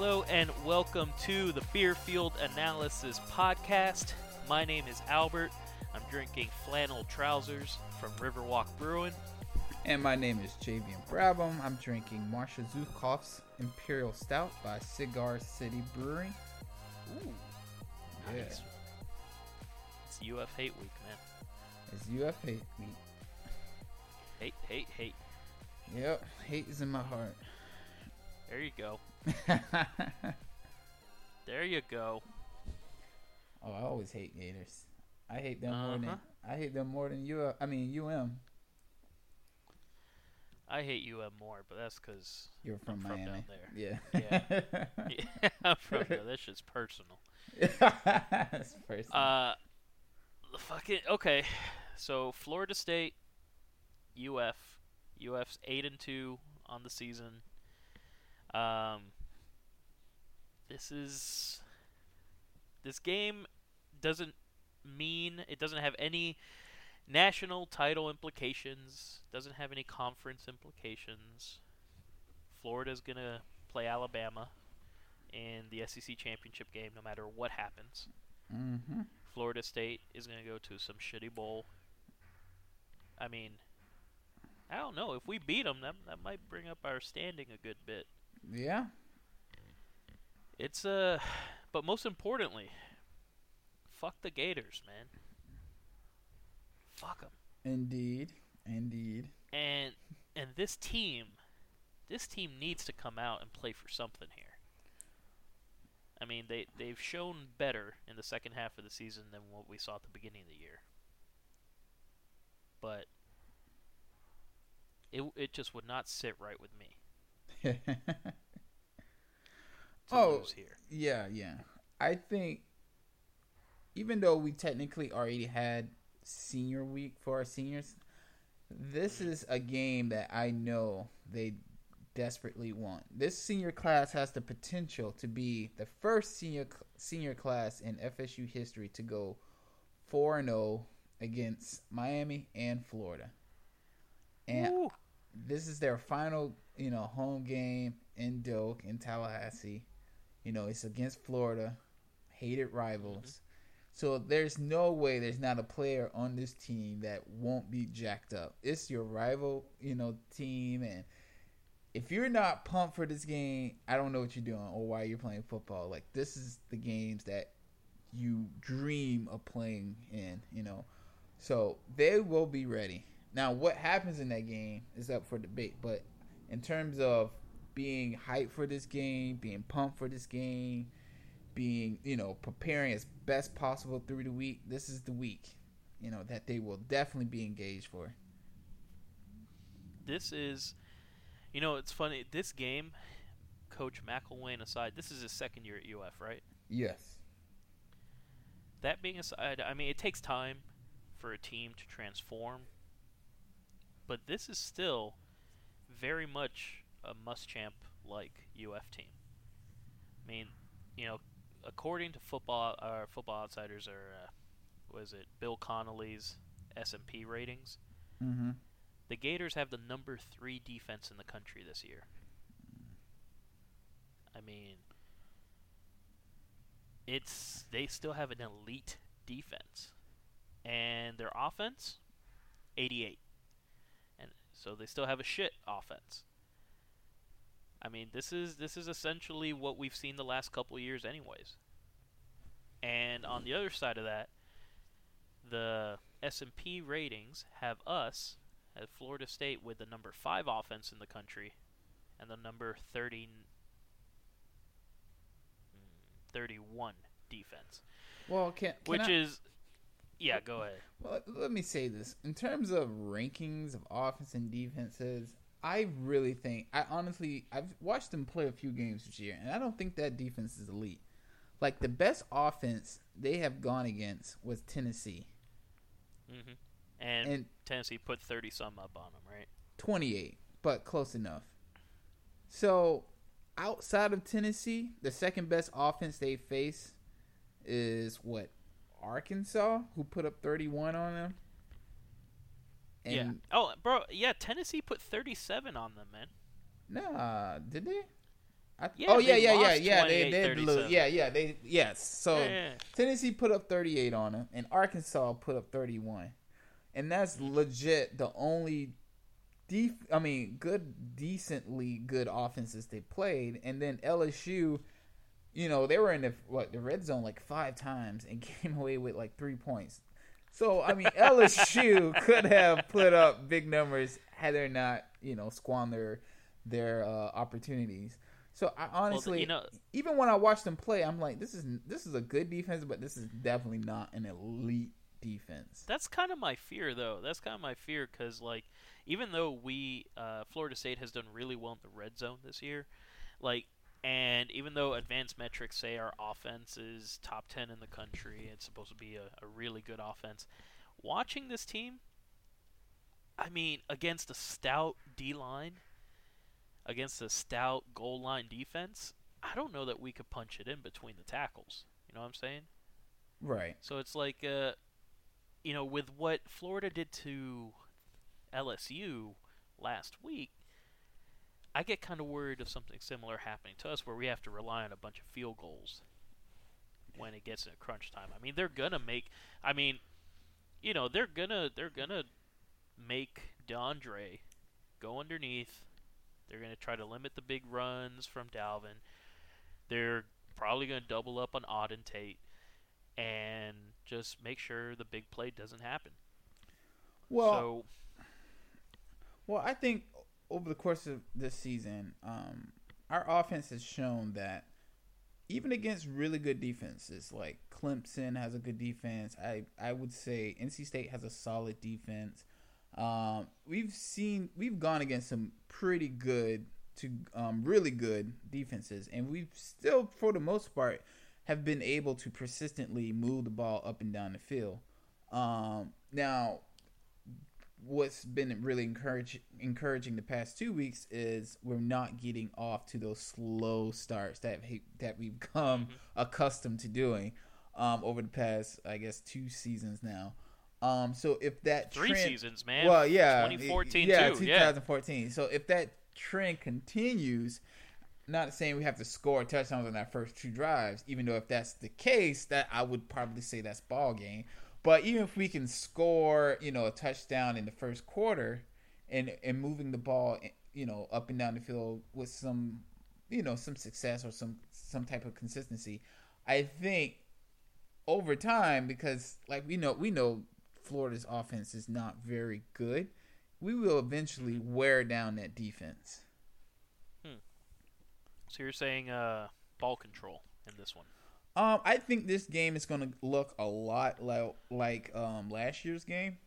Hello and welcome to the Beer Field Analysis Podcast. My name is Albert. I'm drinking flannel trousers from Riverwalk Brewing. And my name is Javian Brabham. I'm drinking Marshal Zhukov's Imperial Stout by Cigar City Brewing. Ooh, Yeah. nice. It's UF Hate Week, man. It's UF hate week. Hate, hate, hate. Yep, hate is in my heart. There you go. There you go. oh, I always hate Gators. I hate them more than Uh-huh. I hate them more than UF. I mean UM. I hate UM more, but that's because You're from I'm Miami. down there. Yeah. yeah, I'm from there. That's just personal. That's first. Uh, the fucking okay. So Florida State, UF, UF's eight and two on the season. Um, this is this game doesn't mean it doesn't have any national title implications. Doesn't have any conference implications. Florida's gonna play Alabama in the SEC championship game, no matter what happens. mm-hmm. Florida State is going to go to some shitty bowl. I mean, I don't know. If we beat them, that, that might bring up our standing a good bit. Yeah. It's, uh, but most importantly, fuck the Gators, man. Fuck them. Indeed. Indeed. And, and this team, this team needs to come out and play for something here. I mean, they, they've shown better in the second half of the season than what we saw at the beginning of the year. But it, it just would not sit right with me Oh. Yeah, yeah. I think even though we technically already had senior week for our seniors, this is a game that I know they desperately want. This senior class has the potential to be the first senior senior class in FSU history to go 4 and 0 against Miami and Florida. And Woo. This is their final, you know, home game in Doak in Tallahassee. You know, it's against Florida, hated rivals. Mm-hmm. So there's no way there's not a player on this team that won't be jacked up. It's your rival, you know, team and if you're not pumped for this game, I don't know what you're doing or why you're playing football. Like this is the games that you dream of playing in, you know. So they will be ready. Now, what happens in that game is up for debate. But in terms of being hyped for this game, being pumped for this game, being you know preparing as best possible through the week, this is the week, you know that they will definitely be engaged for. This is, you know, it's funny. This game, Coach McElwain aside, this is his second year at UF, right? Yes. That being aside, I mean, it takes time for a team to transform, but this is still very much a Muschamp like UF team. I mean, you know, according to football, uh, football outsiders or uh, was it Bill Connelly's S and P ratings? Mm-hmm. The Gators have the number three defense in the country this year. I mean, it's they still have an elite defense, and their offense, 88, and so they still have a shit offense. I mean, this is this is essentially what we've seen the last couple of years, anyways. And on the other side of that, the S&P ratings have us at Florida State with the number 5 offense in the country and the number 30 mm, 31 defense, Well, can, can which I- is yeah, go ahead. Well, let me say this. In terms of rankings of offense and defenses, I really think I honestly I've watched them play a few games this year, and I don't think that defense is elite. Like the best offense they have gone against was Tennessee, hmm And, and Tennessee put 30 some up on them, right? 28, but close enough. So, outside of Tennessee, the second best offense they face is what Arkansas, who put up 31 on them. And yeah. Oh, bro, yeah, Tennessee put 37 on them, man. Nah, did they? I, Yeah, oh yeah, yeah, yeah, yeah. They did lose. Yeah, yeah. They yes. So Yeah, yeah. Tennessee put up 38 on them, and Arkansas put up 31, and that's legit the only. Def- I mean, good, decently good offenses they played, and then LSU, you know, they were in the what the red zone like five times and came away with like three points. So I mean, LSU could have put up big numbers had they not, you know, squander their uh, opportunities. So I honestly, you know- even when I watch them play, I'm like, this is this is a good defense, but this is definitely not an elite defense. That's kind of my fear, though. That's kind of my fear because, like, even though we, uh, Florida State has done really well in the red zone this year, like, and even though advanced metrics say our offense is top 10 in the country, it's supposed to be a, a really good offense. Watching this team, I mean, against a stout D line, against a stout goal line defense, I don't know that we could punch it in between the tackles. You know what I'm saying? Right. So it's like, uh, you know, with what Florida did to LSU last week, I get kind of worried of something similar happening to us where we have to rely on a bunch of field goals when it gets in crunch time. I mean, they're gonna make. I mean, you know, they're gonna they're gonna make Deondre go underneath. They're gonna try to limit the big runs from Dalvin. They're probably gonna double up on Auden Tate and just make sure the big play doesn't happen. Well, so Well, I think over the course of this season, um, our offense has shown that even against really good defenses, like Clemson has a good defense. I I would say NC State has a solid defense. Um, we've seen we've gone against some pretty good to um, really good defenses, and we've still, for the most part, have been able to persistently move the ball up and down the field. Um, now, what's been really encourage, encouraging the past two weeks is we're not getting off to those slow starts that he- that we've come accustomed to doing um, over the past, I guess, two seasons now. Um, so if that three trend, seasons, man. well, yeah, 2014 yeah, too. Yeah. 2014. So if that trend continues, not saying we have to score touchdowns on our first two drives, even though if that's the case, that I would probably say that's ball game. But even if we can score, you know, a touchdown in the first quarter, and and moving the ball, you know, up and down the field with some, you know, some success or some some type of consistency, I think over time because like we know we know Florida's offense is not very good. We will eventually wear down that defense. So you're saying uh, ball control in this one? Um, I think this game is going to look a lot like like um, last year's game,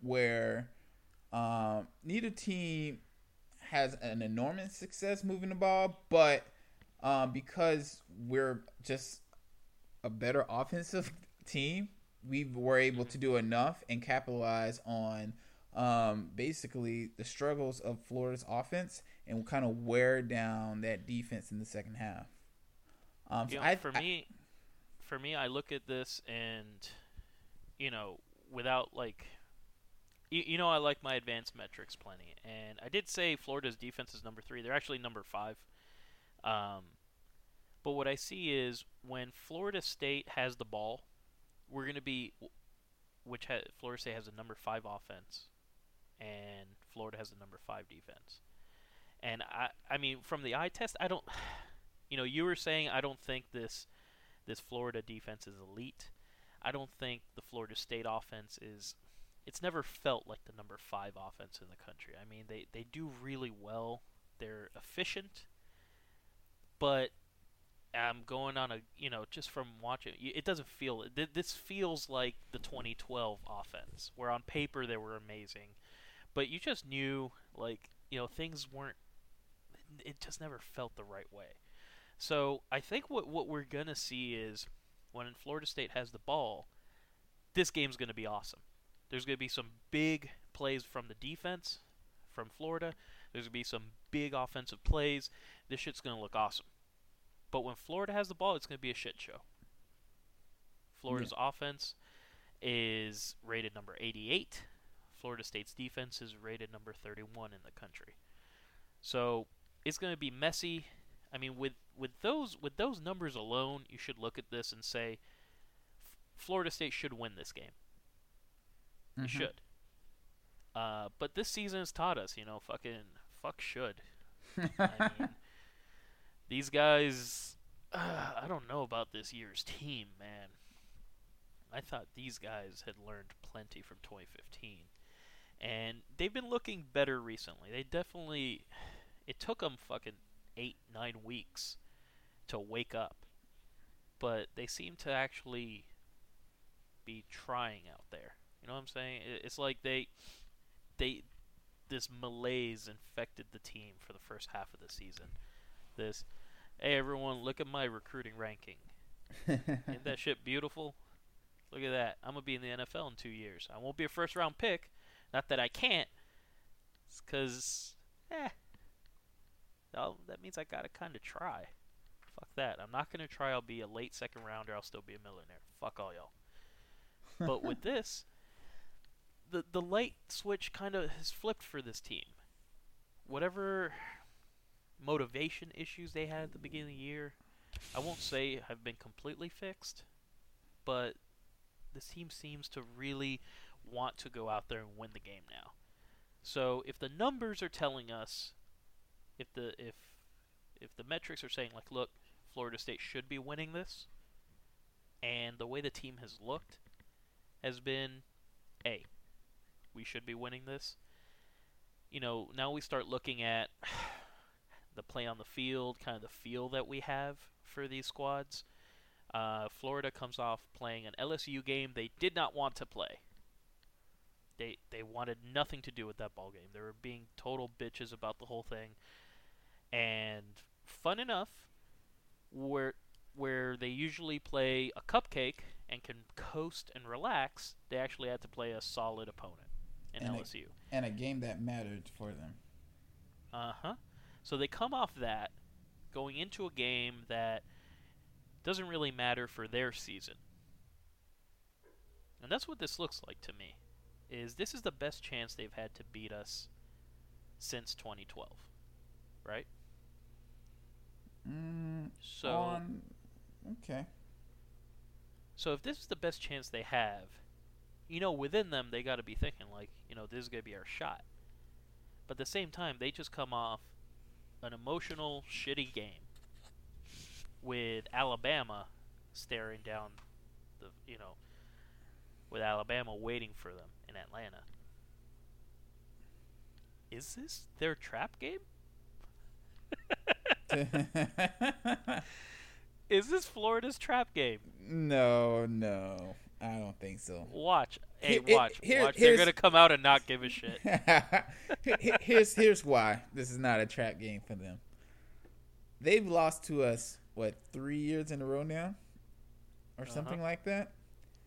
where um, neither team has an enormous success moving the ball, but um, because we're just a better offensive team, we were able to do enough and capitalize on um, basically the struggles of Florida's offense and kind of wear down that defense in the second half. Um, so You know, I, for I- me, for me, I look at this and you know, without like, you, you know, I like my advanced metrics plenty, and I did say Florida's defense is number three. They're actually number five. Um, but what I see is when Florida State has the ball, we're going to be, which ha- Florida State has a number five offense, and Florida has a number five defense. And I, I mean, from the eye test, I don't, you know, you were saying I don't think this, this Florida defense is elite. I don't think the Florida State offense is. It's never felt like the number five offense in the country. I mean, they they do really well. They're efficient, but I'm going on a you know just from watching it doesn't feel this feels like the 2012 offense where on paper they were amazing, but you just knew like you know things weren't. It just never felt the right way. So I think what what we're gonna see is when Florida State has the ball, this game's gonna be awesome. There's gonna be some big plays from the defense from Florida. There's gonna be some big offensive plays. This shit's gonna look awesome. But when Florida has the ball, it's gonna be a shit show. Florida's offense is rated number 88. Florida State's defense is rated number 31 in the country. So it's going to be messy. I mean, with with those with those numbers alone, you should look at this and say, Florida State should win this game. You Mhm. should. Uh, but this season has taught us, you know, fucking fuck should. I mean, these guys, uh, I don't know about this year's team, man. I thought these guys had learned plenty from 2015, and they've been looking better recently. They definitely, it took them fucking eight, nine weeks to wake up, but they seem to actually be trying out there. You know what I'm saying? It's like they, they, this malaise infected the team for the first half of the season. This, hey everyone, look at my recruiting ranking. Ain't that shit beautiful? Look at that. I'm gonna be in the NFL in two years. I won't be a first round pick. Not that I can't. It's cause, eh. Oh, that means I gotta kind of try. Fuck that. I'm not gonna try. I'll be a late second rounder. I'll still be a millionaire. Fuck all y'all. But with this, the the light switch kind of has flipped for this team. Whatever motivation issues they had at the beginning of the year, I won't say have been completely fixed, but this team seems to really want to go out there and win the game now. So if the numbers are telling us, if the if if the metrics are saying like, look, Florida State should be winning this, and the way the team has looked has been, a, we should be winning this. You know, now we start looking at the play on the field, kind of the feel that we have for these squads. Uh, Florida comes off playing an LSU game they did not want to play. They they wanted nothing to do with that ball game. They were being total bitches about the whole thing. And fun enough, where where they usually play a cupcake and can coast and relax, they actually had to play a solid opponent in And a- LSU. and a game that mattered for them. Uh huh. So they come off that, going into a game that doesn't really matter for their season. And that's what this looks like to me. Is this is the best chance they've had to beat us since 2012, right? Mm, So on, okay. So if this is the best chance they have, you know, within them they got to be thinking like, you know, this is gonna be our shot. But at the same time, they just come off an emotional, shitty game with Alabama staring down the, you know, with Alabama waiting for them in Atlanta. Is this their trap game? Is this Florida's trap game? no, no, I don't think so. Watch. Hey, Here- watch. here- watch. They're gonna come out and not give a shit. Here- here- here's here's why this is not a trap game for them. They've lost to us what three years in a row now, or Uh-huh. something like that.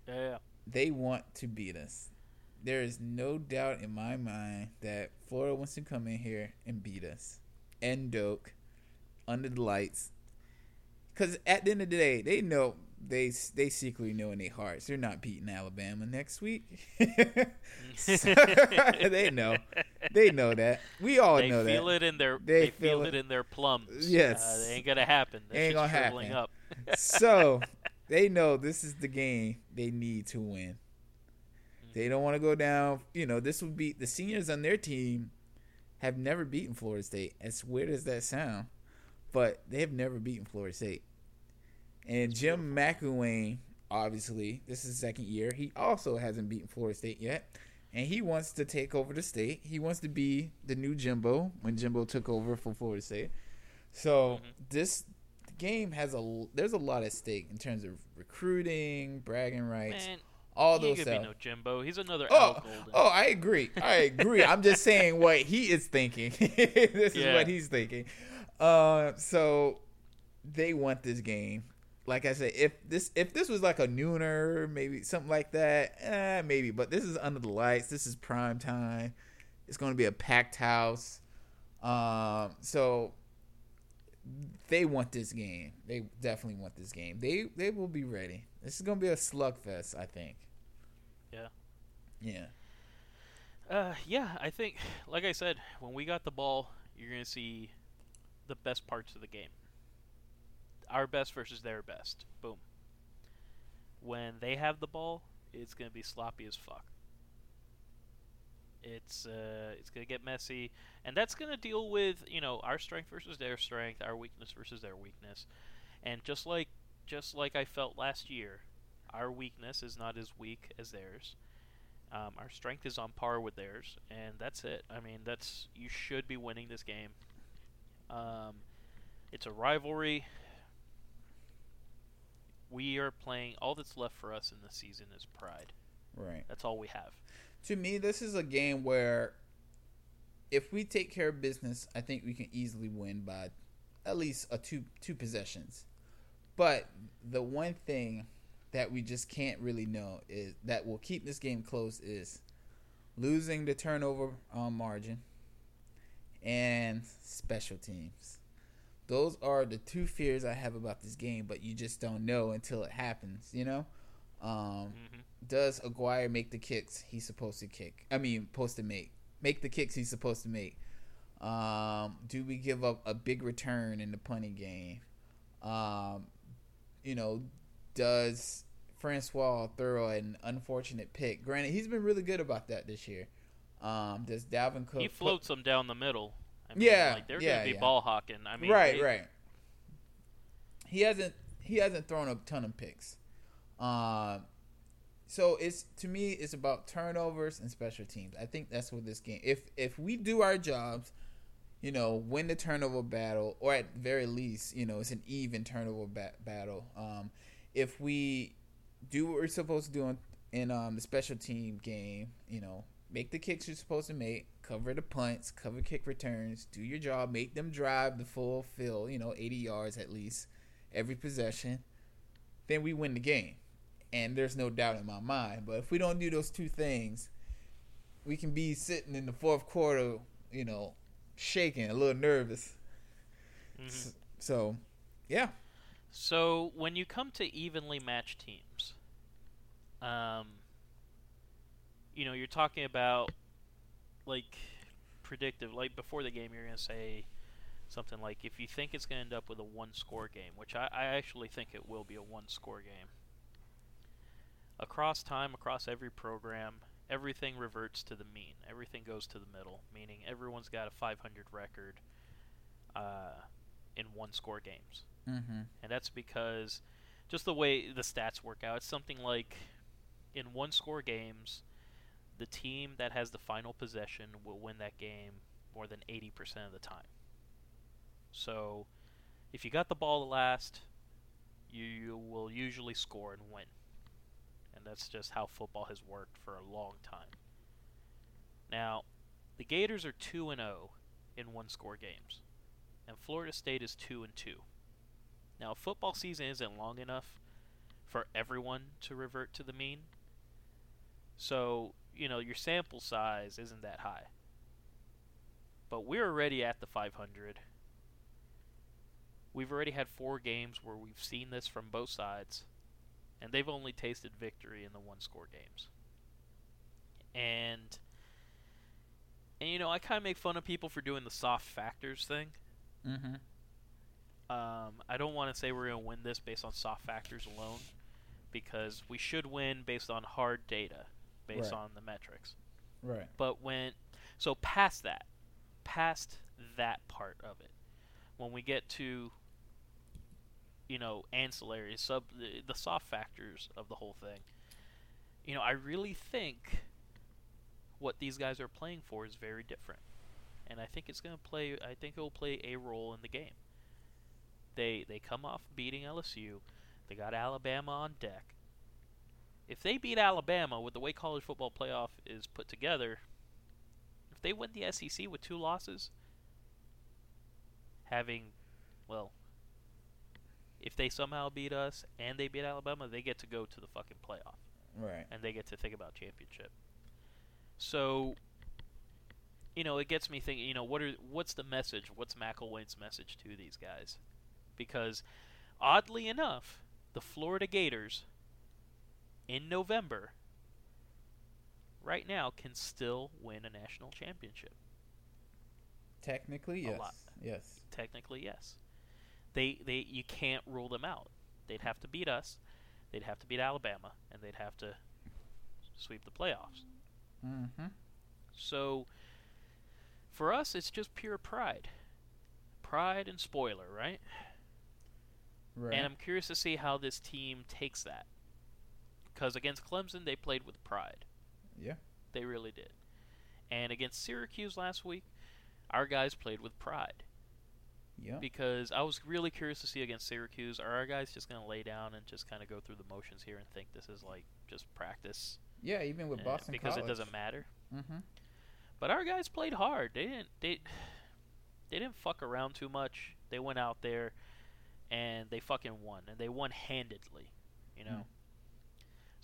Yeah. They want to beat us. There is no doubt in my mind that Florida wants to come in here and beat us. And Doak under the lights. Because at the end of the day, they know they they secretly know in their hearts they're not beating Alabama next week. So- they know, they know that. We all they know feel it in their. They They, feel feel it. it in their plums. Yes. Uh, they ain't gonna happen. That Ain't gonna happen. up. so they know this is the game they need to win. They don't want to go down. You know, this would be the seniors on their team have never beaten Florida State. As weird as that sound, but they have never beaten Florida State. And Jim McElwain, obviously, this is his second year. He also hasn't beaten Florida State yet. And he wants to take over the state. He wants to be the new Jimbo when Jimbo took over for Florida State. So mm-hmm. this game has a there's a lot at stake in terms of recruiting, bragging rights, Man, all he those could stuff. be no Jimbo. He's another Oh, oh, I agree. I agree. I'm just saying what he is thinking. this is what he's thinking. Uh, so they want this game. Like I said, if this if this was like a nooner, maybe something like that, eh, maybe. But this is under the lights. This is prime time. It's going to be a packed house. Um, so they want this game. They definitely want this game. They they will be ready. This is going to be a slugfest, I think. Yeah. Yeah. Uh, yeah, I think, like I said, when we got the ball, you're gonna see the best parts of the game. our best versus their best. Boom. When they have the ball, it's gonna be sloppy as fuck. It's uh, it's gonna get messy, and that's gonna deal with you know our strength versus their strength, our weakness versus their weakness, and just like just like I felt last year, our weakness is not as weak as theirs. Um, our strength is on par with theirs, and that's it. I mean, that's you should be winning this game. Um, it's a rivalry. We are playing. All that's left for us in the season is pride. Right. That's all we have. To me, this is a game where if we take care of business, I think we can easily win by at least a two two possessions. But the one thing that we just can't really know is that will keep this game close is losing the turnover um, margin and special teams. Those are the two fears I have about this game, but you just don't know until it happens, you know? Um, hmm does Aguayo make the kicks he's supposed to kick? I mean, supposed to make. Make the kicks he's supposed to make. Um, do we give up a big return in the punting game? Um, you know, does Francois throw an unfortunate pick? Granted, he's been really good about that this year. Um, does Dalvin Cook He put- floats them down the middle. I mean, Yeah, like they're yeah, gonna be yeah. ball hawking. I mean, right, they- right. He hasn't he hasn't thrown a ton of picks. Um, so it's to me it's about turnovers and special teams. I think that's what this game. If if we do our jobs, you know, win the turnover battle, or at very least, you know, it's an even turnover ba- battle. Um, if we do what we're supposed to do in, in um, the special team game, you know, make the kicks you're supposed to make, cover the punts, cover kick returns, do your job, make them drive the full field, you know, 80 yards at least every possession, then we win the game. And there's no doubt in my mind. But if we don't do those two things, we can be sitting in the fourth quarter, you know, shaking, a little nervous. Mhm. So, yeah. So when you come to evenly matched teams, um, you know, you're talking about like predictive, like before the game, you're gonna say something like, if you think it's gonna end up with a one-score game, which I, I actually think it will be a one-score game. Across time, across every program, everything reverts to the mean. Everything goes to the middle, meaning everyone's got a 500 record uh, in one-score games Mm-hmm. and that's because just the way the stats work out, it's something like in one score games, the team that has the final possession will win that game more than 80% of the time. So, if you got the ball the last, you, you will usually score and win. And that's just how football has worked for a long time. Now, the Gators are 2 and 0 in one score games, and Florida State is 2 and 2. Now, football season isn't long enough for everyone to revert to the mean. So, you know, your sample size isn't that high. But we're already at the 500. We've already had four games where we've seen this from both sides, and they've only tasted victory in the one score games. And, and you know, I kind of make fun of people for doing the soft factors thing. Mm-hmm. Um, I don't want to say we're going to win this based on soft factors alone, because we should win based on hard data, based Right. on the metrics. Right. But when, so past that, past that part of it, when we get to, you know, ancillary sub the, the soft factors of the whole thing, you know, I really think what these guys are playing for is very different, and I think it's going to play. I think it will play a role in the game. They they come off beating LSU. They got Alabama on deck. If they beat Alabama with the way college football playoff is put together, if they win the SEC with two losses, having, well, if they somehow beat us and they beat Alabama, they get to go to the fucking playoff Right. and they get to think about championship. So, you know, it gets me thinking. You know, what are what's the message? What's McElwain's message to these guys? Because, oddly enough, the Florida Gators in November, right now, can still win a national championship. Technically, A yes. lot. Yes. Technically, yes. they they you can't rule them out. They'd have to beat us, they'd have to beat Alabama, and they'd have to sweep the playoffs. Mm-hmm. So for us, it's just pure pride, pride and spoiler, right? Right. And I'm curious to see how this team takes that. Because against Clemson, they played with pride. Yeah. They really did. And against Syracuse last week, our guys played with pride. yeah. Because I was really curious to see against Syracuse, are our guys just going to lay down and just kind of go through the motions here and think this is like just practice? Yeah, even with eh, Boston because College. it doesn't matter. Mm-hmm. But our guys played hard. They didn't they they didn't fuck around too much. They went out there and they fucking won and they won handedly, you know. Hmm.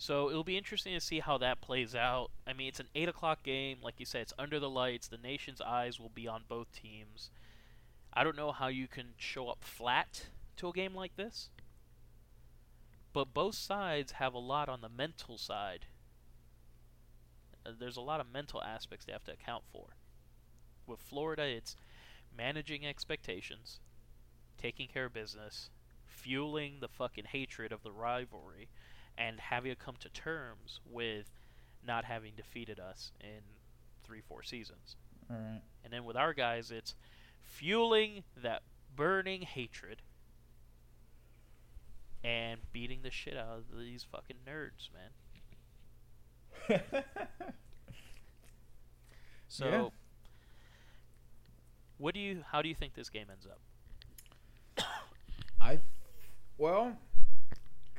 So it'll be interesting to see how that plays out. I mean, it's an eight o'clock game, like you said. It's under the lights. The nation's eyes will be on both teams. I don't know how you can show up flat to a game like this, but both sides have a lot on the mental side uh, there's a lot of mental aspects they have to account for. With Florida, it's managing expectations, taking care of business, fueling the fucking hatred of the rivalry, and having to come to terms with not having defeated us in three, four seasons. All right. And then with our guys, it's fueling that burning hatred and beating the shit out of these fucking nerds, man. So, Yeah. what do you? How do you think this game ends up? I, well,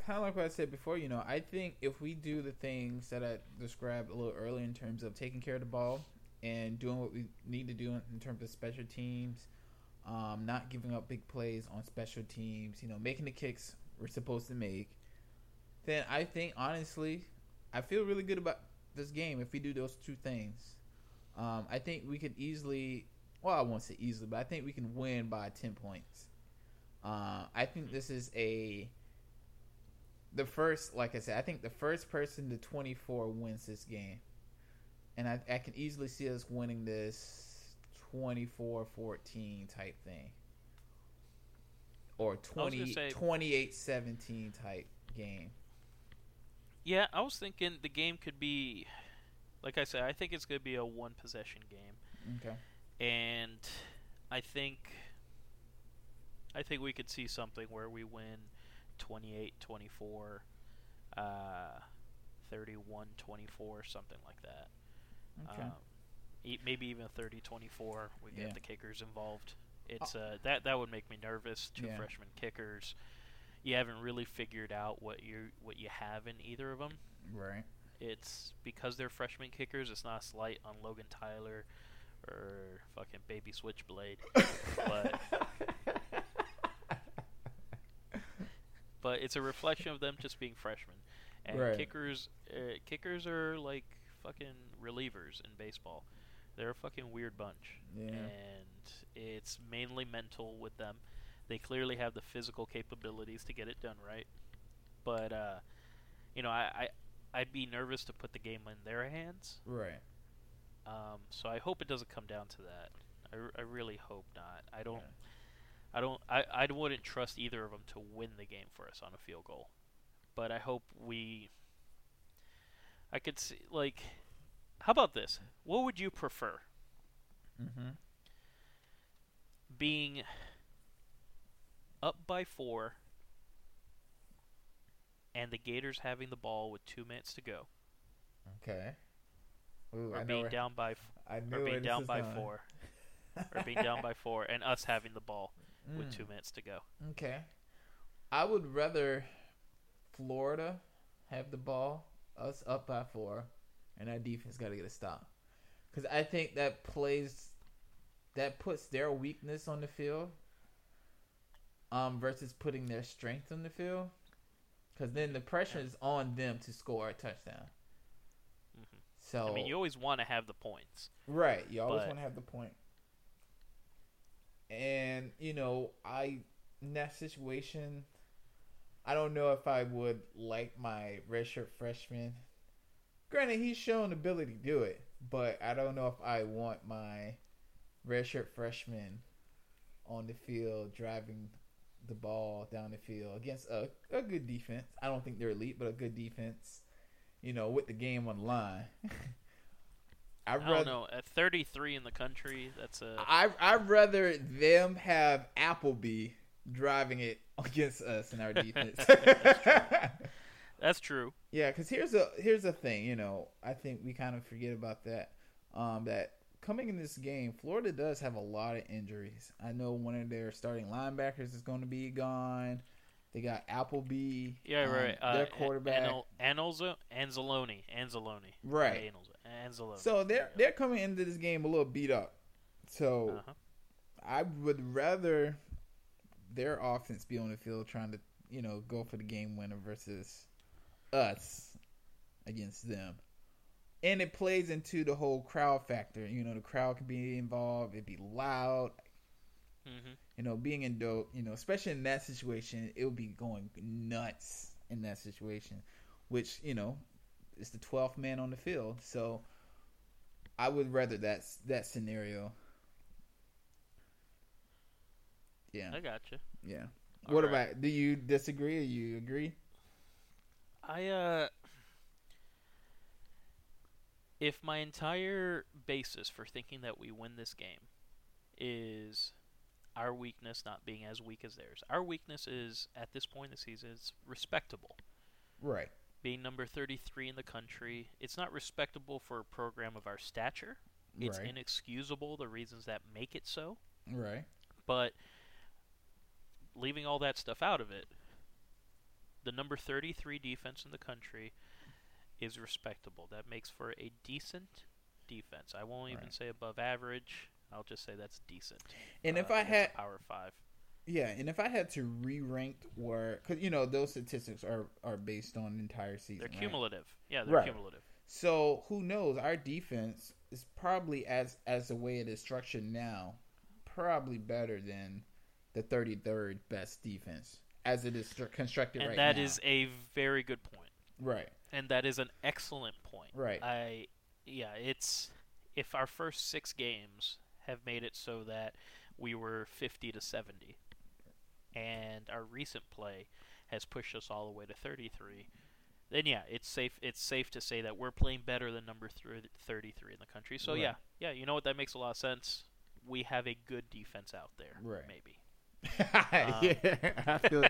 kind of like what I said before. You know, I think if we do the things that I described a little earlier in terms of taking care of the ball and doing what we need to do in, in terms of special teams, um, not giving up big plays on special teams, you know, making the kicks we're supposed to make, then I think honestly, I feel really good about this game if we do those two things. Um, I think we could easily, well, I won't say easily, but I think we can win by ten points. Uh, I think this is a the first, like I said, I think the first person to 24 wins this game, and I, I can easily see us winning this 24-14 type thing, or I 20 say- 28-17 type game. Yeah, I was thinking the game could be, like I said, I think it's going to be a one possession game, Okay. and I think, I think we could see something where we win 28-24, uh, 31-24, something like that. Okay. Um, e- maybe even 30-24. We get Yeah. the kickers involved. It's uh, that that would make me nervous. Two Yeah. freshman kickers. You haven't really figured out what you what you have in either of them. right. It's because they're freshman kickers. It's not a slight on Logan Tyler or fucking Baby Switchblade, but but it's a reflection of them just being freshmen. And Right. kickers, uh, kickers are like fucking relievers in baseball. They're a fucking weird bunch, Yeah. and it's mainly mental with them. They clearly have the physical capabilities to get it done right, but uh, you know, I, I I'd be nervous to put the game in their hands. Right. Um, so I hope it doesn't come down to that. I, r- I really hope not. I don't. Yeah. I don't. I, I wouldn't trust either of them to win the game for us on a field goal, but I hope we. I could see like, how about this? What would you prefer? Mm-hmm. Being up by four, and the Gators having the ball with two minutes to go, Okay. Ooh, or I being down by f- I knew or being down by going. four, or being down by four, and us having the ball with Mm. two minutes to go. Okay. I would rather Florida have the ball, us up by four, and our defense got to get a stop. Because I think that plays, that puts their weakness on the field um, versus putting their strength on the field. Because then the pressure is on them to score a touchdown. Mhm. So, I mean, you always want to have the points. Right. You always want to have the point. And, you know, I in that situation I don't know if I would like my redshirt freshman. Granted, he's shown ability to do it, but I don't know if I want my redshirt freshman on the field driving the ball down the field against a, a good defense. I don't think they're elite, but a good defense. You know, with the game on the line. I don't know. At 33 in the country, that's a. I I'd rather them have Appleby driving it against us in our defense. that's, true. that's true. Yeah, because here's a here's a thing. You know, I think we kind of forget about that. Um, that coming in this game, Florida does have a lot of injuries. I know one of their starting linebackers is going to be gone. They got Appleby. Yeah, um, right. Their uh, quarterback. Anelzo, Anzalone. Anzalone. Right. Anzalone. So they're they're coming into this game a little beat up. So uh-huh. I would rather their offense be on the field trying to, you know, go for the game winner versus us against them and it plays into the whole crowd factor. You know, the crowd can be involved. It'd be loud. Mm-hmm. You know, being in Doak. You know, especially in that situation, it would be going nuts in that situation. Which you know, is the twelfth man on the field. So, I would rather that that scenario. Yeah, I got you. Yeah. All what right. about? Do you disagree? Or you agree? I uh if my entire basis for thinking that we win this game is our weakness not being as weak as theirs, our weakness is at this point in the season is respectable. Right. Being number 33 in the country, it's not respectable for a program of our stature. It's right. inexcusable the reasons that make it so. Right. But leaving all that stuff out of it, the number 33 defense in the country is respectable. That makes for a decent defense. I won't even right. say above average. I'll just say that's decent. And uh, if I had power five, yeah, and if I had to re-rank where, because you know those statistics are are based on entire season. They're right? cumulative. Yeah, they're right. cumulative. So who knows? Our defense is probably as as the way it is structured now, probably better than the 33rd best defense as it is constructed and right that now. is a very good point. Right and that is an excellent point. Right. I yeah, it's if our first 6 games have made it so that we were 50 to 70 and our recent play has pushed us all the way to 33 then yeah it's safe it's safe to say that we're playing better than number 33 in the country so right. yeah yeah you know what that makes a lot of sense we have a good defense out there right maybe yeah, I feel,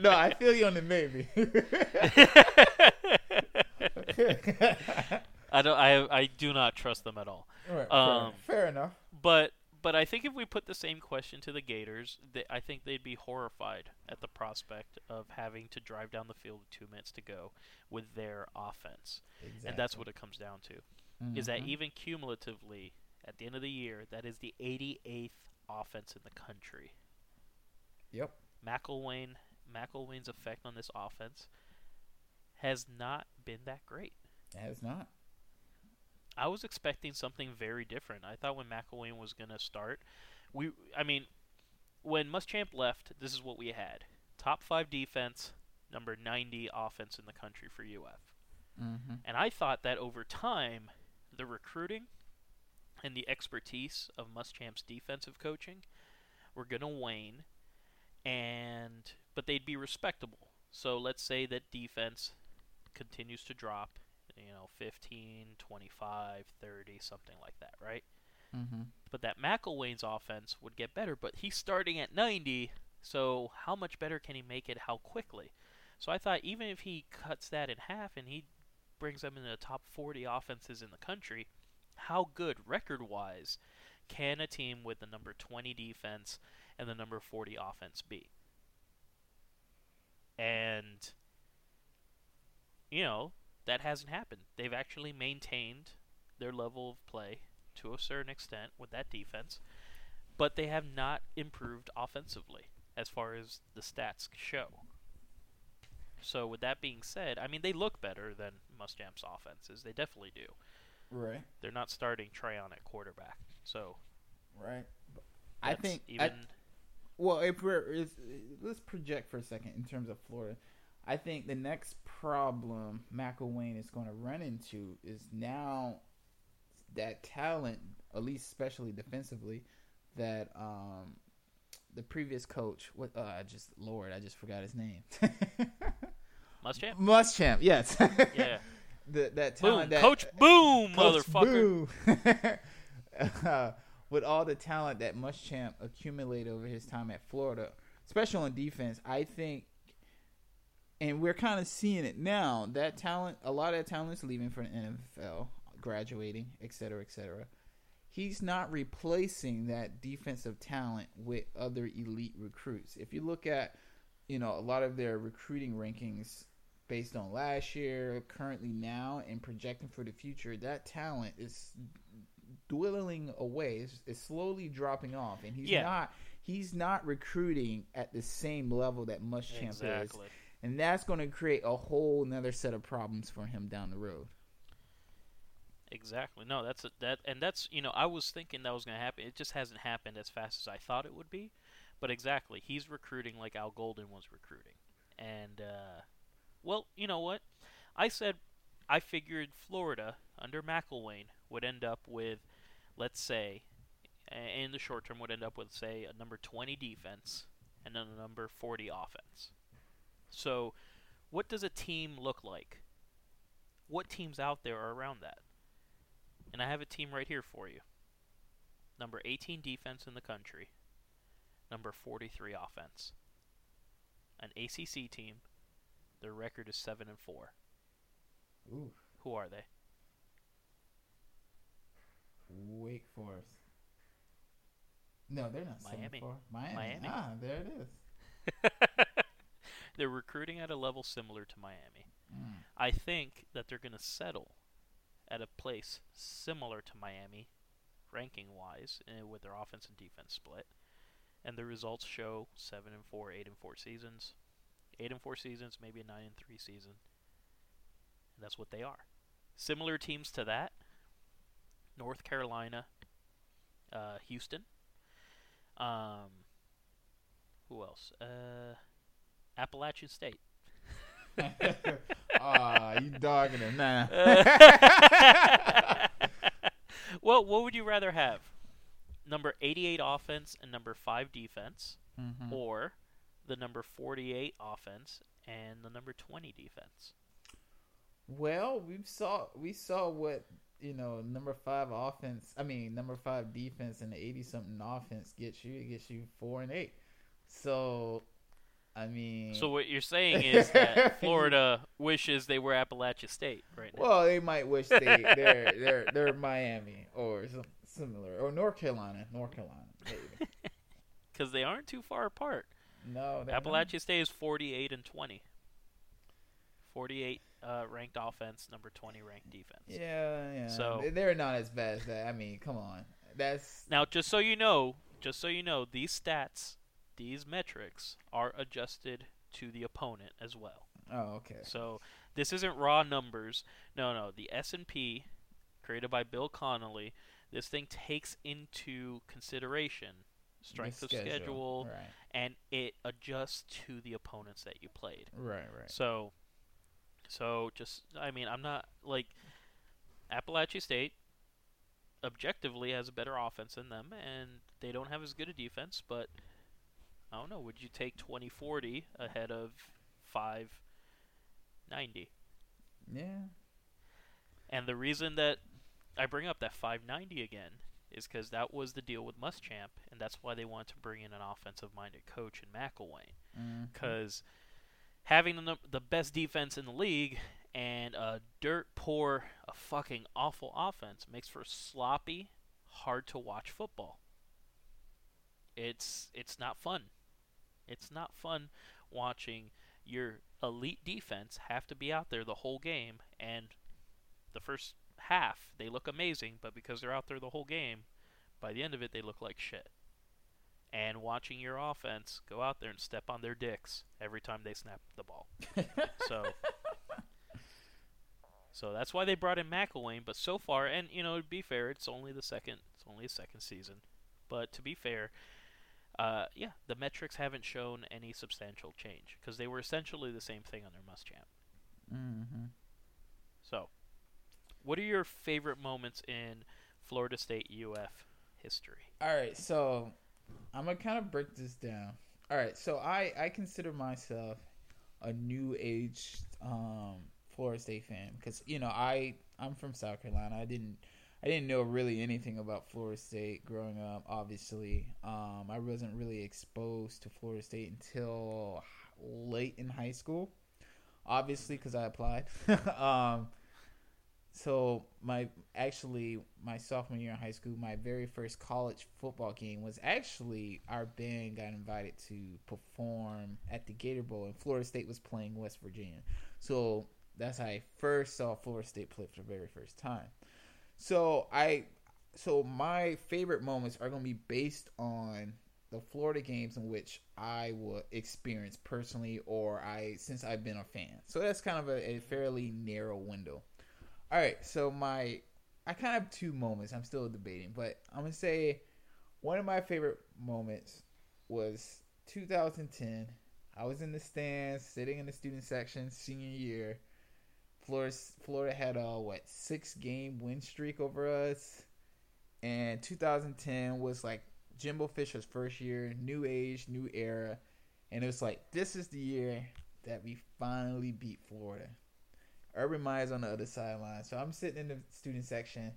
no, I feel you on the maybe. I don't. I I do not trust them at all. Right, um, fair, fair, enough. But but I think if we put the same question to the Gators, they, I think they'd be horrified at the prospect of having to drive down the field with two minutes to go with their offense, exactly. and that's what it comes down to. Mm-hmm. Is that mm-hmm. even cumulatively at the end of the year, that is the 88th offense in the country. Yep. McElwain McElwain's effect on this offense has not been that great. It has not. I was expecting something very different. I thought when McElwain was going to start, we I mean, when Muschamp left, this is what we had: top five defense, number 90 offense in the country for UF. Mm-hmm. And I thought that over time, the recruiting and the expertise of Muschamp's defensive coaching were going to wane, and but they'd be respectable. So let's say that defense continues to drop, you know, 15, 25, 30, something like that, right? Mm-hmm. But that McElwain's offense would get better, but he's starting at 90, so how much better can he make it? How quickly? So I thought even if he cuts that in half and he brings them into the top 40 offenses in the country, how good record-wise can a team with the number 20 defense and the number 40 offense be? And you know, that hasn't happened. They've actually maintained their level of play to a certain extent with that defense, but they have not improved offensively as far as the stats show. So, with that being said, I mean, they look better than Muschamp's offenses. They definitely do. Right. They're not starting Treon at quarterback. So, right. I think even. I, well, if we're let's project for a second in terms of Florida. I think the next problem McElwain is going to run into is now that talent, at least especially defensively, that um, the previous coach. What? Uh, I just Lord, I just forgot his name. Muschamp. Muschamp. Yes. Yeah. the, that Boom, talent that Coach Boom, Coach motherfucker. Boo. uh, with all the talent that Muschamp accumulated over his time at Florida, especially on defense, I think, and we're kind of seeing it now. That talent, a lot of that talent is leaving for the NFL, graduating, et cetera, et cetera. He's not replacing that defensive talent with other elite recruits. If you look at, you know, a lot of their recruiting rankings based on last year, currently now, and projecting for the future, that talent is dwindling away. It's, it's slowly dropping off, and he's Yeah. not he's not recruiting at the same level that Muschamp is, Exactly. And that's going to create a whole another set of problems for him down the road. Exactly. No, that's a, that, and that's you know I was thinking that was going to happen. It just hasn't happened as fast as I thought it would be. But exactly, he's recruiting like Al Golden was recruiting, and uh, well, you know what? I said I figured Florida under McElwain would end up with, let's say, in the short term would end up with say a number 20 defense and then a number 40 offense. So, what does a team look like? What teams out there are around that? And I have a team right here for you. Number 18 defense in the country. Number 43 offense. An ACC team. Their record is 7 and 4. Ooh, Who are they? Wake Forest. No, they're not. seven Miami. Miami. Miami. Ah, there it is. They're recruiting at a level similar to Miami. Mm. I think that they're going to settle at a place similar to Miami, ranking wise, uh, with their offense and defense split. And the results show seven and four, eight and four seasons, eight and four seasons, maybe a nine and three season. And that's what they are. Similar teams to that: North Carolina, uh, Houston. Um, who else? Uh, Appalachian State. Ah, you dogging him, nah. well, what would you rather have? Number 88 offense and number 5 defense, Mhm. or the number 48 offense and the number 20 defense? Well, we saw we saw what you know number five offense. I mean number five defense and the eighty something offense gets you. It gets you four and eight. So, I mean, So what you're saying is that Florida wishes they were Appalachia State right now. well, they might wish they they're they're they're Miami or similar or North Carolina. North Carolina, maybe. Because they aren't too far apart. No, they're not. Appalachia State is 48 and 20. 48 uh, ranked offense, number 20 ranked defense. Yeah, yeah. So- They- they're not as bad as that. I mean, come on. That's Now, just so you know, just so you know, these stats, these metrics are adjusted to the opponent as well. oh okay. So this isn't raw numbers. No, no. The S and P, created by Bill Connelly, this thing takes into consideration strength The of schedule, Right, and it adjusts to the opponents that you played. right, right. So, so just I mean, I'm not like Appalachian State objectively has a better offense than them, and they don't have as good a defense. But I don't know. Would you take 2040 ahead of 590? Yeah. And the reason that I bring up that 590 again is because that was the deal with Muschamp, and that's why they wanted to bring in an offensive-minded coach in McElwain Mhm. because having the the best defense in the league and a dirt poor, a fucking awful offense makes for sloppy, hard to watch football. It's it's not fun. It's not fun watching your elite defense have to be out there the whole game and the first half they look amazing, but because they're out there the whole game, by the end of it they look like shit and watching your offense go out there and step on their dicks every time they snap the ball. So, so that's why they brought in McElwain. But so far, and you know, to be fair, it's only the second. It's only a second season. But to be fair, uh, yeah, the metrics haven't shown any substantial change because they were essentially the same thing under Muschamp. Mm-hmm. So, what are your favorite moments in Florida State UF history? All right, so I'm gonna kind of break this down. All right, so I I consider myself a new age um, Florida State fan because you know I I'm from South Carolina. I didn't I didn't know really anything about Florida State growing up. Obviously, um, I wasn't really exposed to Florida State until late in high school. Obviously, because I applied. um, so my actually my sophomore year in high school, my very first college football game was actually our band got invited to perform at the Gator Bowl, and Florida State was playing West Virginia. So that's how I first saw Florida State play for the very first time. So I, so my favorite moments are going to be based on the Florida games in which I will experience personally, or I since I've been a fan. So that's kind of a, a fairly narrow window. All right, so my I kind of have two moments. I'm still debating, but I'm gonna say one of my favorite moments was 2010. I was in the stands, sitting in the student section, senior year. Florida, Florida had a what six game win streak over us, and 2010 was like Jimbo Fisher's first year, new age, new era, and it was like this is the year that we finally beat Florida. Urban Meyer's on the other sideline. So I'm sitting in the student section,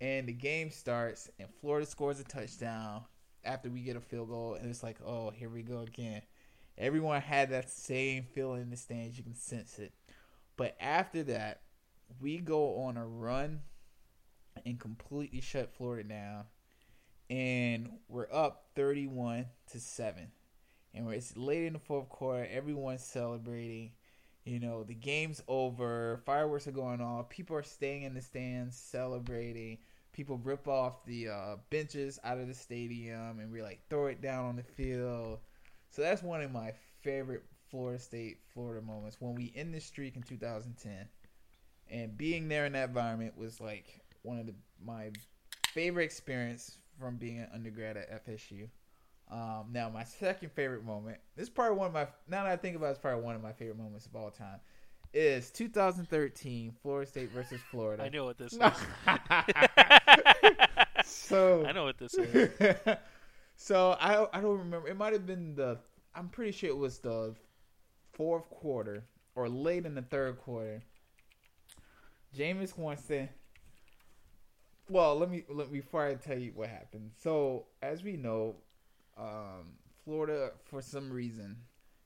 and the game starts, and Florida scores a touchdown after we get a field goal, and it's like, oh, here we go again. Everyone had that same feeling in the stands. You can sense it. But after that, we go on a run and completely shut Florida down, and we're up 31 to seven. And we're it's late in the fourth quarter. Everyone's celebrating you know, the game's over, fireworks are going off, people are staying in the stands celebrating. People rip off the uh, benches out of the stadium and we like throw it down on the field. So that's one of my favorite Florida State, Florida moments when we end the streak in 2010. And being there in that environment was like one of the, my favorite experience from being an undergrad at FSU. Um, now, my second favorite moment. This is probably one of my. Now that I think about, it, it's probably one of my favorite moments of all time. Is 2013 Florida State versus Florida. I know what this is. so I know what this is. so I I don't remember. It might have been the. I'm pretty sure it was the fourth quarter or late in the third quarter. Jameis Winston. Well, let me let me before I tell you what happened. So as we know, um, Florida, for some reason,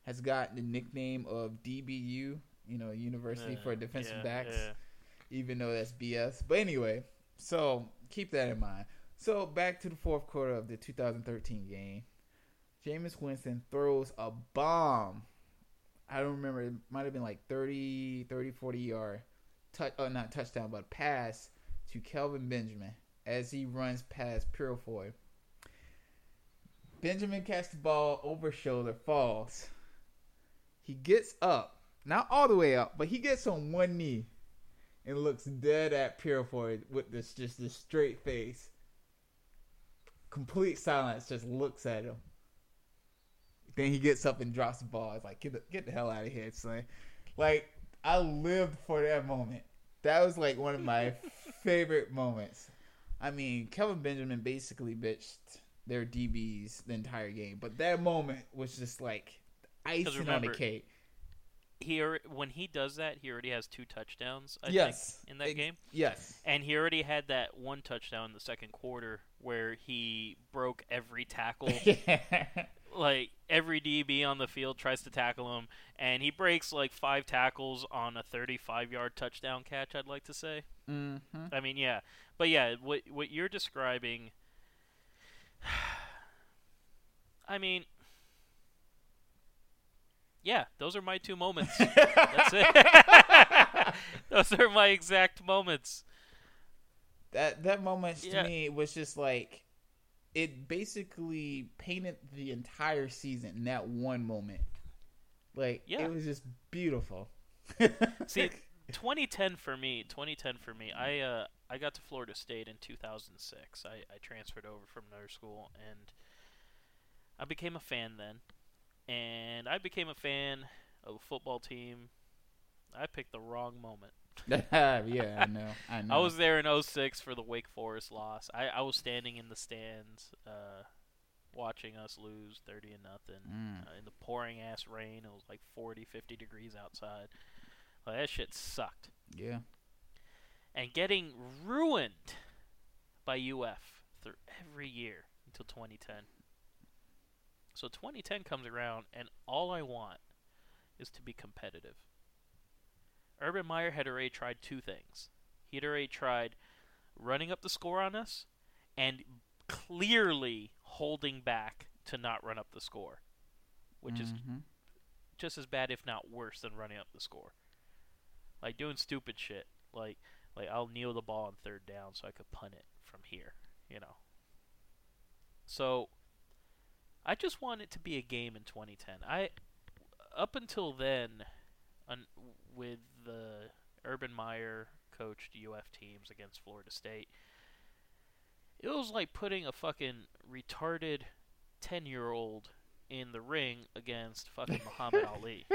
has got the nickname of DBU, you know, University for Defensive yeah, Backs, yeah. even though that's BS. But anyway, so keep that in mind. So back to the fourth quarter of the 2013 game. Jameis Winston throws a bomb. I don't remember. It might have been like 30, 30, 40 yard touch, uh, oh, not touchdown, but pass to Kelvin Benjamin as he runs past Purifoy. Benjamin catches the ball over shoulder, falls. He gets up, not all the way up, but he gets on one knee and looks dead at Purifoy with this just this straight face. Complete silence, just looks at him. Then he gets up and drops the ball. It's like get the, get the hell out of here, son. Like I lived for that moment. That was like one of my favorite moments. I mean, Kevin Benjamin basically bitched their DBs the entire game, but that moment was just like icing on the remember, cake. He when he does that, he already has two touchdowns. I yes, think, in that Ex- game, Yes, and he already had that one touchdown in the second quarter where he broke every tackle. like every DB on the field tries to tackle him, and he breaks like five tackles on a 35-yard touchdown catch. I'd like to say. hmm I mean, yeah, but yeah, what what you're describing. I mean, yeah, those are my two moments. That's it. those are my exact moments. that that moment Yeah. to me was just like it basically painted the entire season in that one moment. Like Yeah. it was just beautiful. See, 2010 for me. 2010 for me. I uh I got to Florida State in 2006. I I transferred over from another school and I became a fan then. And I became a fan of a football team. I picked the wrong moment. yeah, I know. I know. I was there in 06 for the Wake Forest loss. I, I was standing in the stands uh, watching us lose 30 and nothing Mm. uh, in the pouring ass rain. It was like 40, 50 degrees outside. Like, that shit sucked. Yeah. And getting ruined by UF through every year until 2010. So 2010 comes around, and all I want is to be competitive. Urban Meyer had already tried two things. He had already tried running up the score on us and clearly holding back to not run up the score, which is Mhm. just as bad, if not worse, than running up the score. Like doing stupid shit. Like like I'll kneel the ball on third down so I could punt it from here, you know. So I just want it to be a game in 2010. I up until then, un, with the Urban Meyer coached UF teams against Florida State, it was like putting a fucking retarded 10 year old in the ring against fucking Muhammad Ali.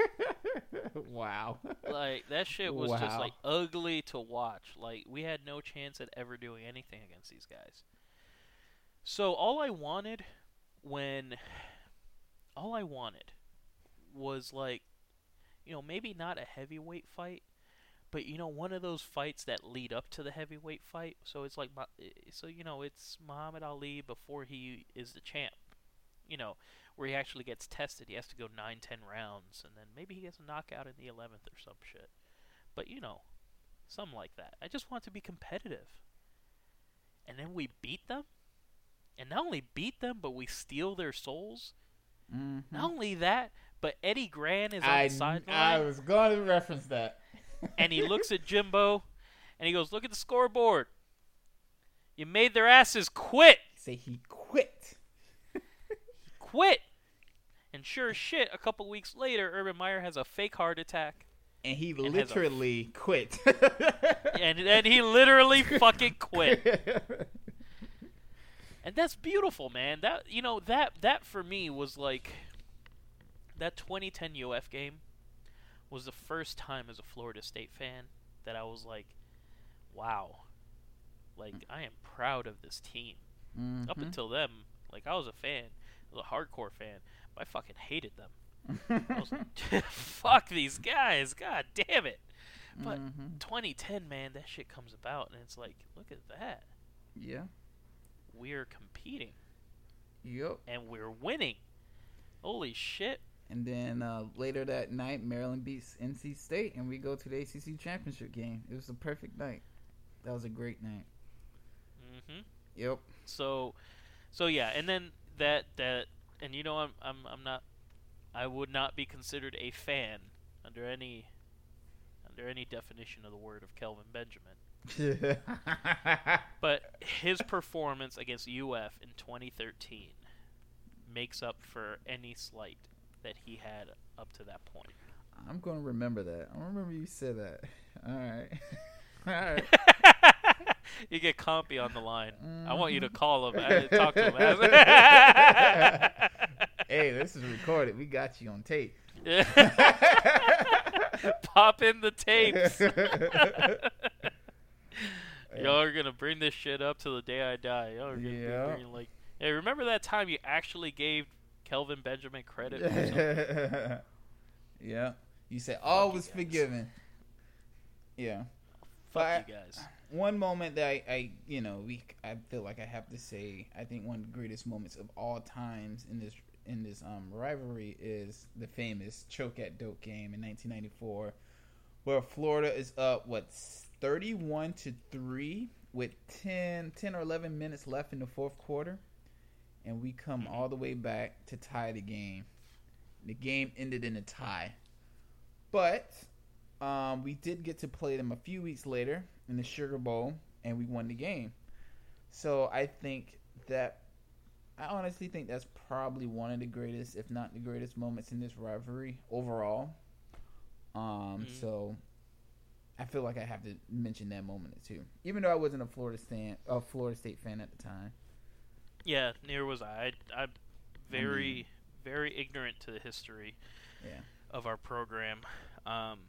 wow. Like that shit was just like ugly to watch. Like we had no chance at ever doing anything against these guys. So all I wanted when all I wanted was like you know, maybe not a heavyweight fight, but you know, one of those fights that lead up to the heavyweight fight. So it's like so you know, it's Muhammad Ali before he is the champ. You know, where he actually gets tested. He has to go nine, ten rounds, and then maybe he gets a knockout in the eleventh or some shit. But you know, something like that. I just want to be competitive. And then we beat them, and not only beat them, but we steal their souls. Mhm. Not only that, but Eddie Gran is on I, the sideline, I was going to reference that. and he looks at Jimbo, and he goes, "Look at the scoreboard. You made their asses quit." Say he quit. quit. And sure as shit, a couple weeks later, Urban Meyer has a fake heart attack, And he has a- literally quit. and then he literally fucking quit. And that's beautiful, man. That you know that that for me was like that 2010 UF game was the first time as a Florida State fan that I was like, wow, like I am proud of this team. Up Mhm. until then, like I was a fan, I was a hardcore fan, but I fucking hated them. I was like, fuck these guys, god damn it. But Mhm. 2010, man, that shit comes about, and it's like, look at that. Yeah. We're competing Yep. and we're winning. Holy shit! And then uh, later that night, Maryland beats NC State, and we go to the ACC championship game. It was a perfect night. That was a great night. hmm Yep. So, so yeah, and then that that, and you know, I'm I'm I'm not, I would not be considered a fan under any, under any definition of the word of Kelvin Benjamin. But his performance against UF in 2013 makes up for any slight that he had up to that point. I'm gonna remember that. I remember you said that. All right. All right. you get Compy on the line. I want you to Mhm. call him, uh, talk to him. hey, this is recorded. We got you on tape. Pop in the tapes. Y'all are gonna bring this shit up till the day I die. Y'all are gonna Yeah. be like, hey, remember that time you actually gave Kelvin Benjamin credit? Yeah. You said all you was forgiven. Yeah. Fuck you guys. one moment that I, I, you know, we, I feel like I have to say, I think one of the greatest moments of all times in this in this um rivalry is the famous choke at Doak game in 1994, where Florida is up what 31 to three with 10, 10 or 11 minutes left in the fourth quarter, and we come all the way back to tie the game. The game ended in a tie, but um, we did get to play them a few weeks later in the Sugar Bowl, and we won the game. So I think that I honestly think that's probably one of the greatest, if not the greatest, moments in this rivalry overall. Um, Mhm. so I feel like I have to mention that moment too, even though I wasn't a Florida State, a Florida State fan at the time. Yeah, near was I. I I'm very, very ignorant to the history Yeah. of our program. Um,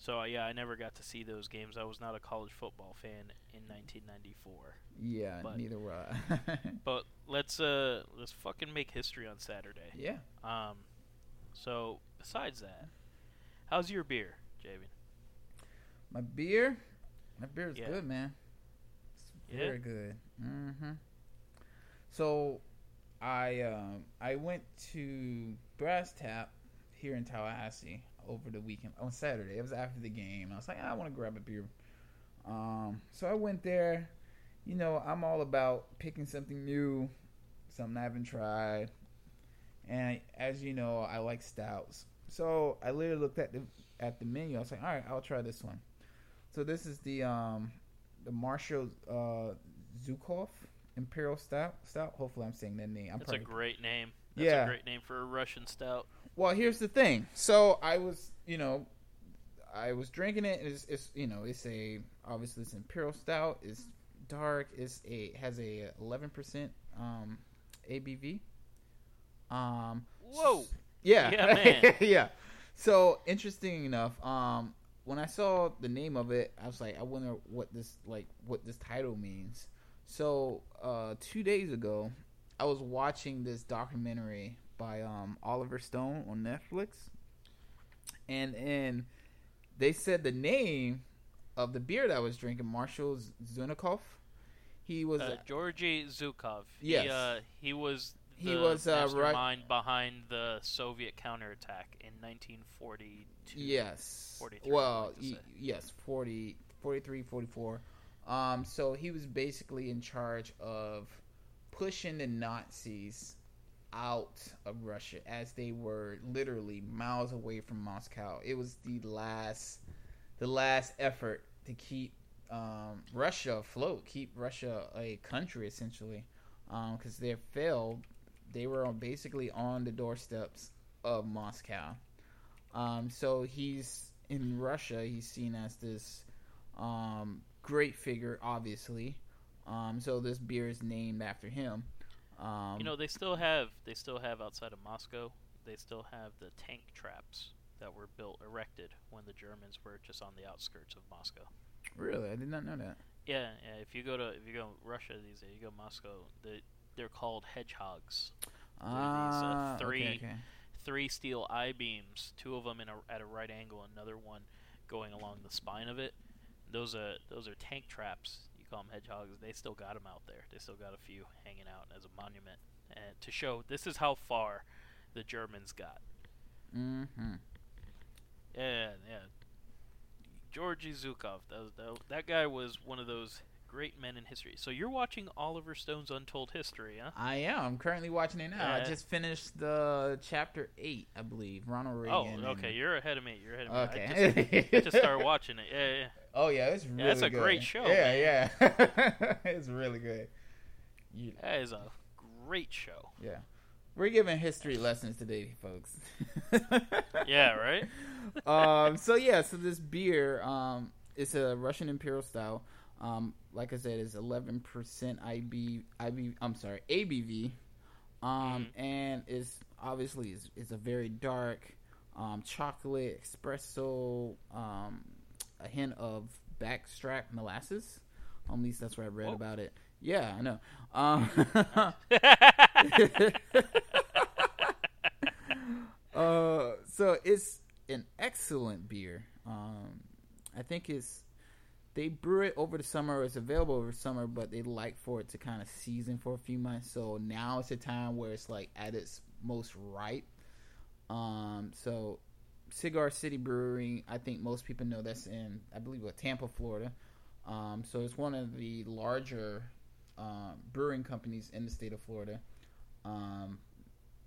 So uh, yeah, I never got to see those games. I was not a college football fan in 1994. Yeah, But- neither were I. But let's uh let's fucking make history on Saturday. yeah. Um, so besides that, how's your beer, Javen? My beer, my beer is Yeah. good, man. It's Yeah? very good. hmm So, I um I went to Brass Tap here in Tallahassee over the weekend on Saturday. It was after the game. I was like, "Ah, I want to grab a beer. Um, so I went there. You know, I'm all about picking something new, something I haven't tried. And as you know, I like stouts. So I literally looked at the at the menu. I was like, all right, I'll try this one. So this is the um the Marshal uh Zhukov Imperial Stout. Stout. Hopefully, I'm saying that name. I'm That's a great name. That's Yeah. a great name for a Russian stout. well, here's the thing. So I was, you know, I was drinking it. It's, it's you know, it's a obviously it's imperial stout. It's dark. It's a has a 11 percent um ABV. Um. Whoa. Yeah. Yeah, man. yeah. So interesting enough, um, when I saw the name of it, I was like, I wonder what this like what this title means. So uh, two days ago, I was watching this documentary by um, Oliver Stone on Netflix, and and they said the name of the beer that I was drinking, Marshall Zunikov. He was Uh, Georgy Zhukov. Yes. He, uh, he was He the was, uh, right- mastermind behind the Soviet counterattack in 1942. Yes. Well, y- yes, 40, 43, 44. Um, so he was basically in charge of pushing the Nazis out of Russia as they were literally miles away from Moscow. It was the last, the last effort to keep um, Russia afloat, keep Russia a country essentially, because they failed. They were on, basically on the doorsteps of Moscow. Um, so he's in Russia. He's seen as this um, great figure, obviously. Um, so this beer is named after him. Um, You know, they still have they still have outside of Moscow. They still have the tank traps that were built erected when the Germans were just on the outskirts of Moscow. really, I did not know that. Yeah, yeah. If you go to if you go Russia these days, you go to Moscow. They they're called hedgehogs. Ah, three- okay, okay. Three steel I beams, two of them in a, at a right angle, another one going along the spine of it. Those are those are tank traps. You call them hedgehogs. They still got them out there. They still got a few hanging out as a monument, and to show this is how far the Germans got. Mm-hmm. Yeah, yeah. Georgy Zhukov. That, was, that, that guy was one of those great men in history. So you're watching Oliver Stone's Untold History, huh? I am. I'm currently watching it now. I just finished the chapter eight, I believe. Ronald Reagan. Oh, okay. and- You're ahead of me. You're ahead of me. I Okay. just, I just started watching it. Yeah, yeah. Oh yeah, it's really that's a good. great show, Yeah, yeah. it's really good. You, That is a great show. yeah. We're giving history lessons today, folks. Yeah, right? um, so yeah, so this beer, um, it's a Russian Imperial style. Um, like I said, it's eleven percent IB, IB. I'm sorry, ABV. Um, and it's obviously it's, it's a very dark, um, chocolate espresso. Um, a hint of blackstrap molasses. at least that's what I read Whoa. about it. Yeah, I know. Um, uh, so it's an excellent beer. Um, I think it's they brew it over the summer. It's available over summer, but they like for it to kind of season for a few months. So now it's a time where it's like at its most ripe. Um, so Cigar City Brewery, I think most people know that's in, I believe, what, Tampa, Florida. Um, so it's one of the larger um, brewing companies in the state of Florida. Um,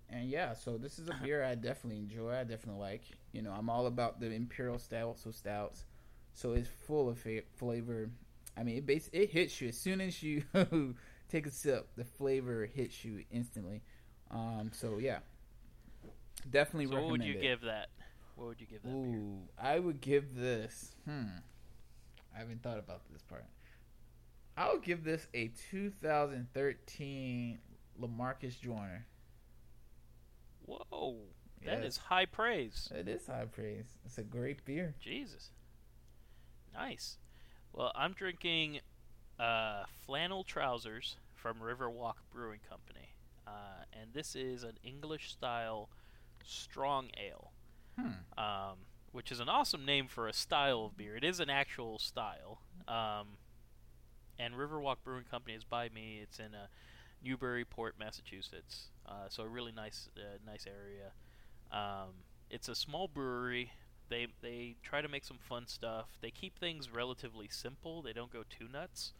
and yeah, so this is a beer I definitely enjoy. I definitely like. You know, I'm all about the imperial stouts, so stouts. So it's full of fa- flavor. I mean, it base it hits you as soon as you take a sip. The flavor hits you instantly. Um, so yeah, definitely so what would you it. give that? What would you give that beer? Ooh, I would give this. Hmm. I haven't thought about this part. I'll give this a 2013 Lamarcus Joyner. Whoa. That is Yes. high praise. It is high praise. It's a great beer. Jesus. Nice. Well, I'm drinking uh, flannel trousers from Riverwalk Brewing Company, uh, and this is an English style strong ale, Hmm. um, which is an awesome name for a style of beer. It is an actual style. Um, and Riverwalk Brewing Company is by me. It's in uh, Newburyport, Massachusetts. Uh, so a really nice, uh, nice area. Um, it's a small brewery. They they try to make some fun stuff. They keep things relatively simple. They don't go too nuts.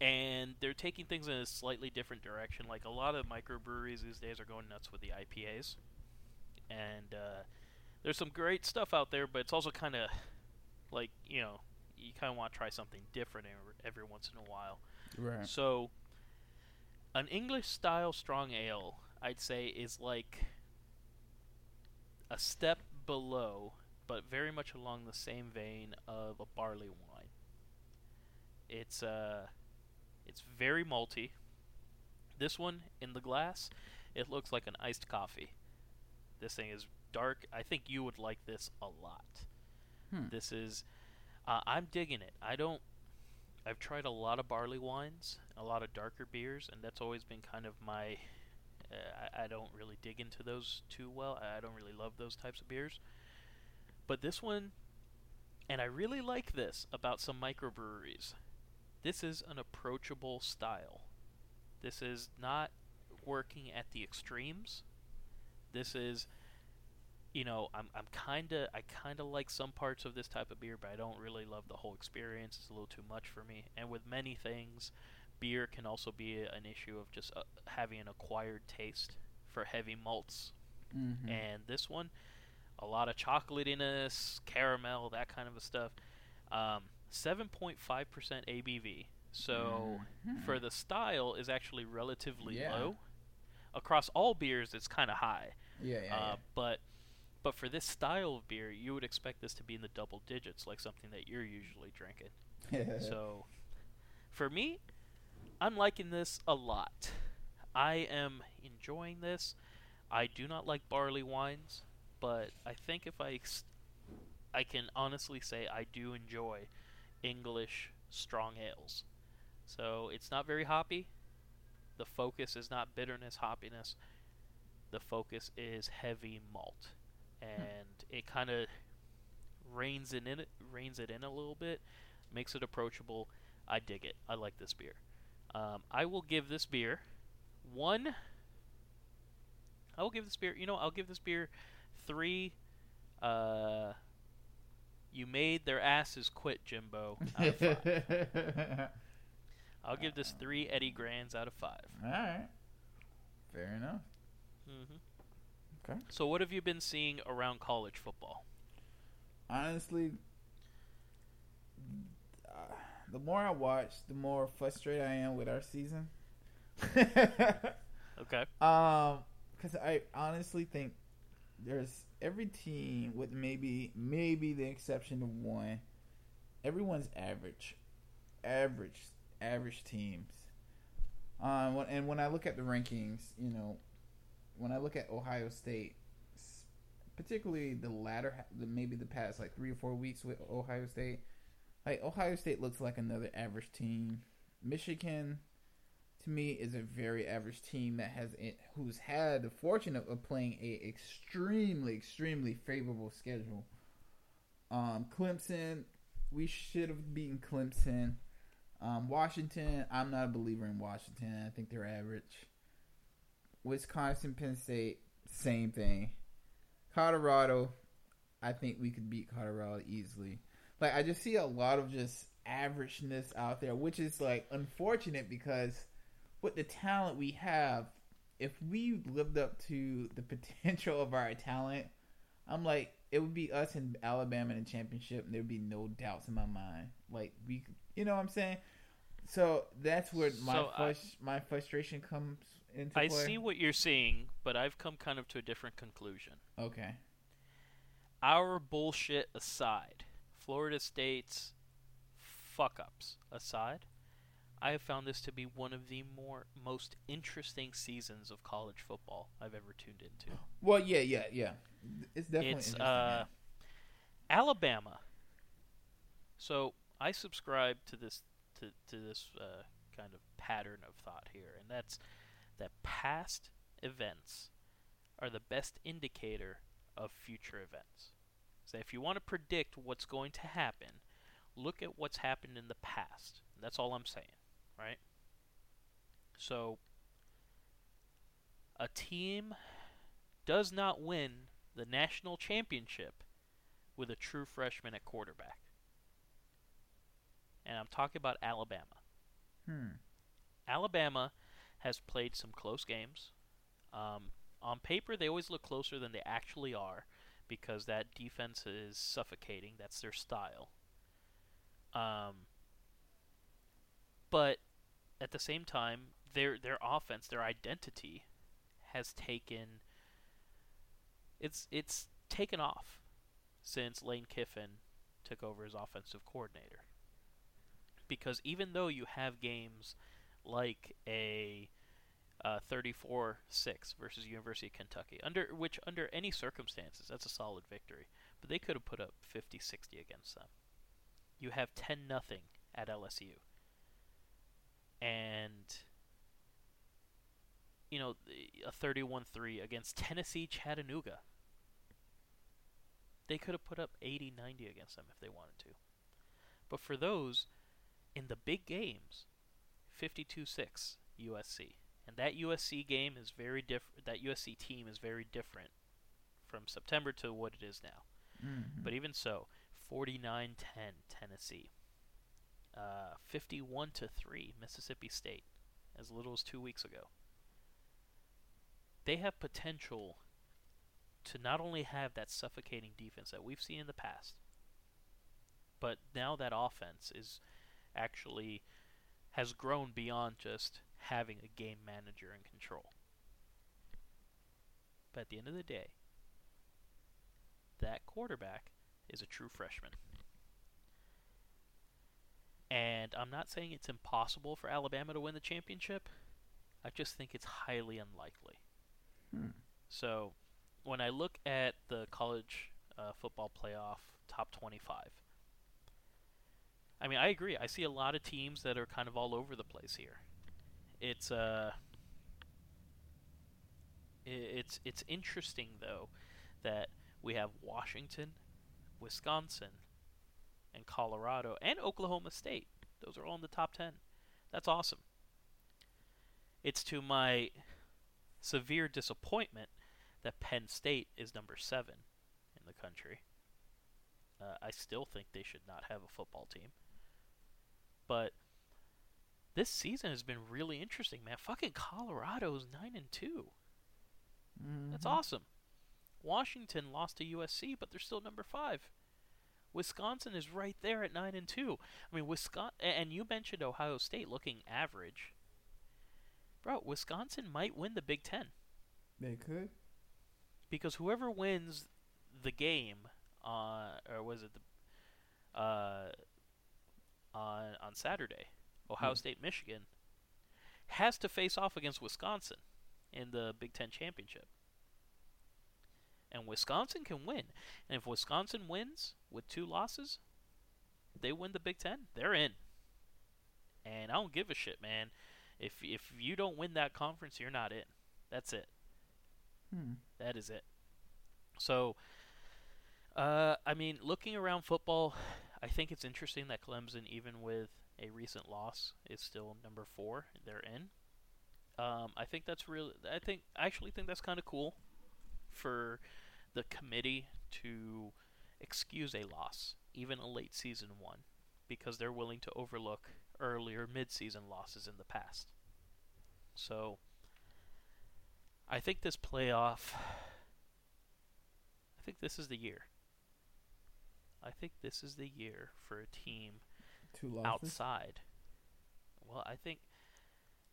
And they're taking things in a slightly different direction. Like a lot of microbreweries these days are going nuts with the IPAs. And uh, there's some great stuff out there, but it's also kind of like you know you kind of want to try something different every, every once in a while. Right. So, an English style strong ale, I'd say, is like a step below, but very much along the same vein of a barley wine. It's uh, it's very malty. This one in the glass, it looks like an iced coffee. This thing is dark. I think you would like this a lot. Hmm. This is, uh, I'm digging it. I don't. I've tried a lot of barley wines, a lot of darker beers, and that's always been kind of my. Uh, I, I don't really dig into those too well. I I don't really love those types of beers. But this one, and I really like this about some microbreweries. This is an approachable style. This is not working at the extremes. This is you know, I'm I'm kind of I kind of like some parts of this type of beer, but I don't really love the whole experience. It's a little too much for me. And with many things, beer can also be an issue of just uh, having an acquired taste for heavy malts. Mm-hmm. And this one, a lot of chocolatiness, caramel, that kind of a stuff. Um, 7.5% ABV. So Mhm. for the style is actually relatively Yeah. low. Across all beers, it's kind of high. yeah, yeah, Uh, but but for this style of beer, you would expect this to be in the double digits, like something that you're usually drinking. yeah. so, for me, I'm liking this a lot. I am enjoying this. I do not like barley wines, but I think if I ex- I can honestly say I do enjoy English strong ales. So it's not very hoppy. The focus is not bitterness, hoppiness. The focus is heavy malt, and it kind of reins it in. It reins it in a little bit, makes it approachable. I dig it. I like this beer. Um, I will give this beer one. I will give this beer. You know, I'll give this beer three. Uh, you made their asses quit, Jimbo. Out of five. I'll give this three Eddie Grans out of five. All right. Fair enough. hmm Okay. So, what have you been seeing around college football? Honestly, uh, the more I watch, the more frustrated I am with our season. Okay. Um, because I honestly think there's every team with maybe maybe the exception of one, everyone's average, average, average teams. Um, when- and when I look at the rankings, you know, when I look at Ohio State, particularly the latter, maybe the past like three or four weeks with Ohio State, like Ohio State looks like another average team. Michigan, to me, is a very average team that has who's had the fortune of, of playing a extremely, extremely favorable schedule. Um, Clemson, we should have beaten Clemson. Um, Washington, I'm not a believer in Washington. I think they're average. Wisconsin, Penn State, same thing. Colorado, I think we could beat Colorado easily. Like I just see a lot of just averageness out there, which is like unfortunate because with the talent we have, if we lived up to the potential of our talent, I'm like it would be us in Alabama in the championship, and there'd be no doubts in my mind. Like we, you know what I'm saying? So that's where my So uh, I- my frustration comes into I play. see what you're seeing, but I've come kind of to a different conclusion. Okay. Our bullshit aside, Florida State's fuck ups aside, I have found this to be one of the more most interesting seasons of college football I've ever tuned into. Well, yeah, yeah, yeah. It's definitely it's interesting, uh, Alabama So I subscribe to this to to this uh, kind of pattern of thought here, and that's that past events are the best indicator of future events. So if you want to predict what's going to happen, look at what's happened in the past. That's all I'm saying, right? So a team does not win the national championship with a true freshman at quarterback. And I'm talking about Alabama. Hmm. Alabama has played some close games. Um, on paper, they always look closer than they actually are because that defense is suffocating. That's their style. Um, but at the same time, their their offense, their identity, has taken it's it's taken off since Lane Kiffin took over as offensive coordinator. Because even though you have games like a uh, 34-6 versus University of Kentucky, under which under any circumstances that's a solid victory, but they could have put up 50-60 against them. You have 10 nothing at LSU. And you know, a 31-3 against Tennessee Chattanooga. They could have put up 80-90 against them if they wanted to. But for those in the big games, 52-6 USC. And that USC game is very different. That USC team is very different from September to what it is now. Mm-hmm. But even so, 49-10 Tennessee. Uh, 51 to 3 Mississippi State as little as 2 weeks ago. They have potential to not only have that suffocating defense that we've seen in the past, but now that offense is actually has grown beyond just having a game manager in control. But at the end of the day, that quarterback is a true freshman. And I'm not saying it's impossible for Alabama to win the championship. I just think it's highly unlikely. Hmm. So, when I look at the college uh, football playoff top 25, I mean, I agree. I see a lot of teams that are kind of all over the place here. It's uh, it's it's interesting though that we have Washington, Wisconsin, and Colorado and Oklahoma State. Those are all in the top 10. That's awesome. It's to my severe disappointment that Penn State is number 7 in the country. Uh, I still think they should not have a football team. But this season has been really interesting, man. Fucking Colorado's 9 and 2. That's Mhm. awesome. Washington lost to USC, but they're still number five. Wisconsin is right there at nine and two. I mean, Wisconsin, and you mentioned Ohio State looking average. Bro, Wisconsin might win the Big Ten They could. because whoever wins the game, uh, or was it the, uh, on on Saturday, Ohio Hmm. State Michigan, has to face off against Wisconsin in the Big Ten championship. And Wisconsin can win. And if Wisconsin wins with two losses, they win the Big Ten. They're in. And I don't give a shit, man. If if you don't win that conference, you're not in. That's it. Hmm. That is it. So, uh, I mean, looking around football, I think it's interesting that Clemson, even with a recent loss, is still number four. They're in. Um, I think that's really. I think I actually think that's kind of cool for the committee to excuse a loss, even a late season one, because they're willing to overlook earlier mid-season losses in the past. So, I think this playoff. I think this is the year. I think this is the year for a team outside. Well, I think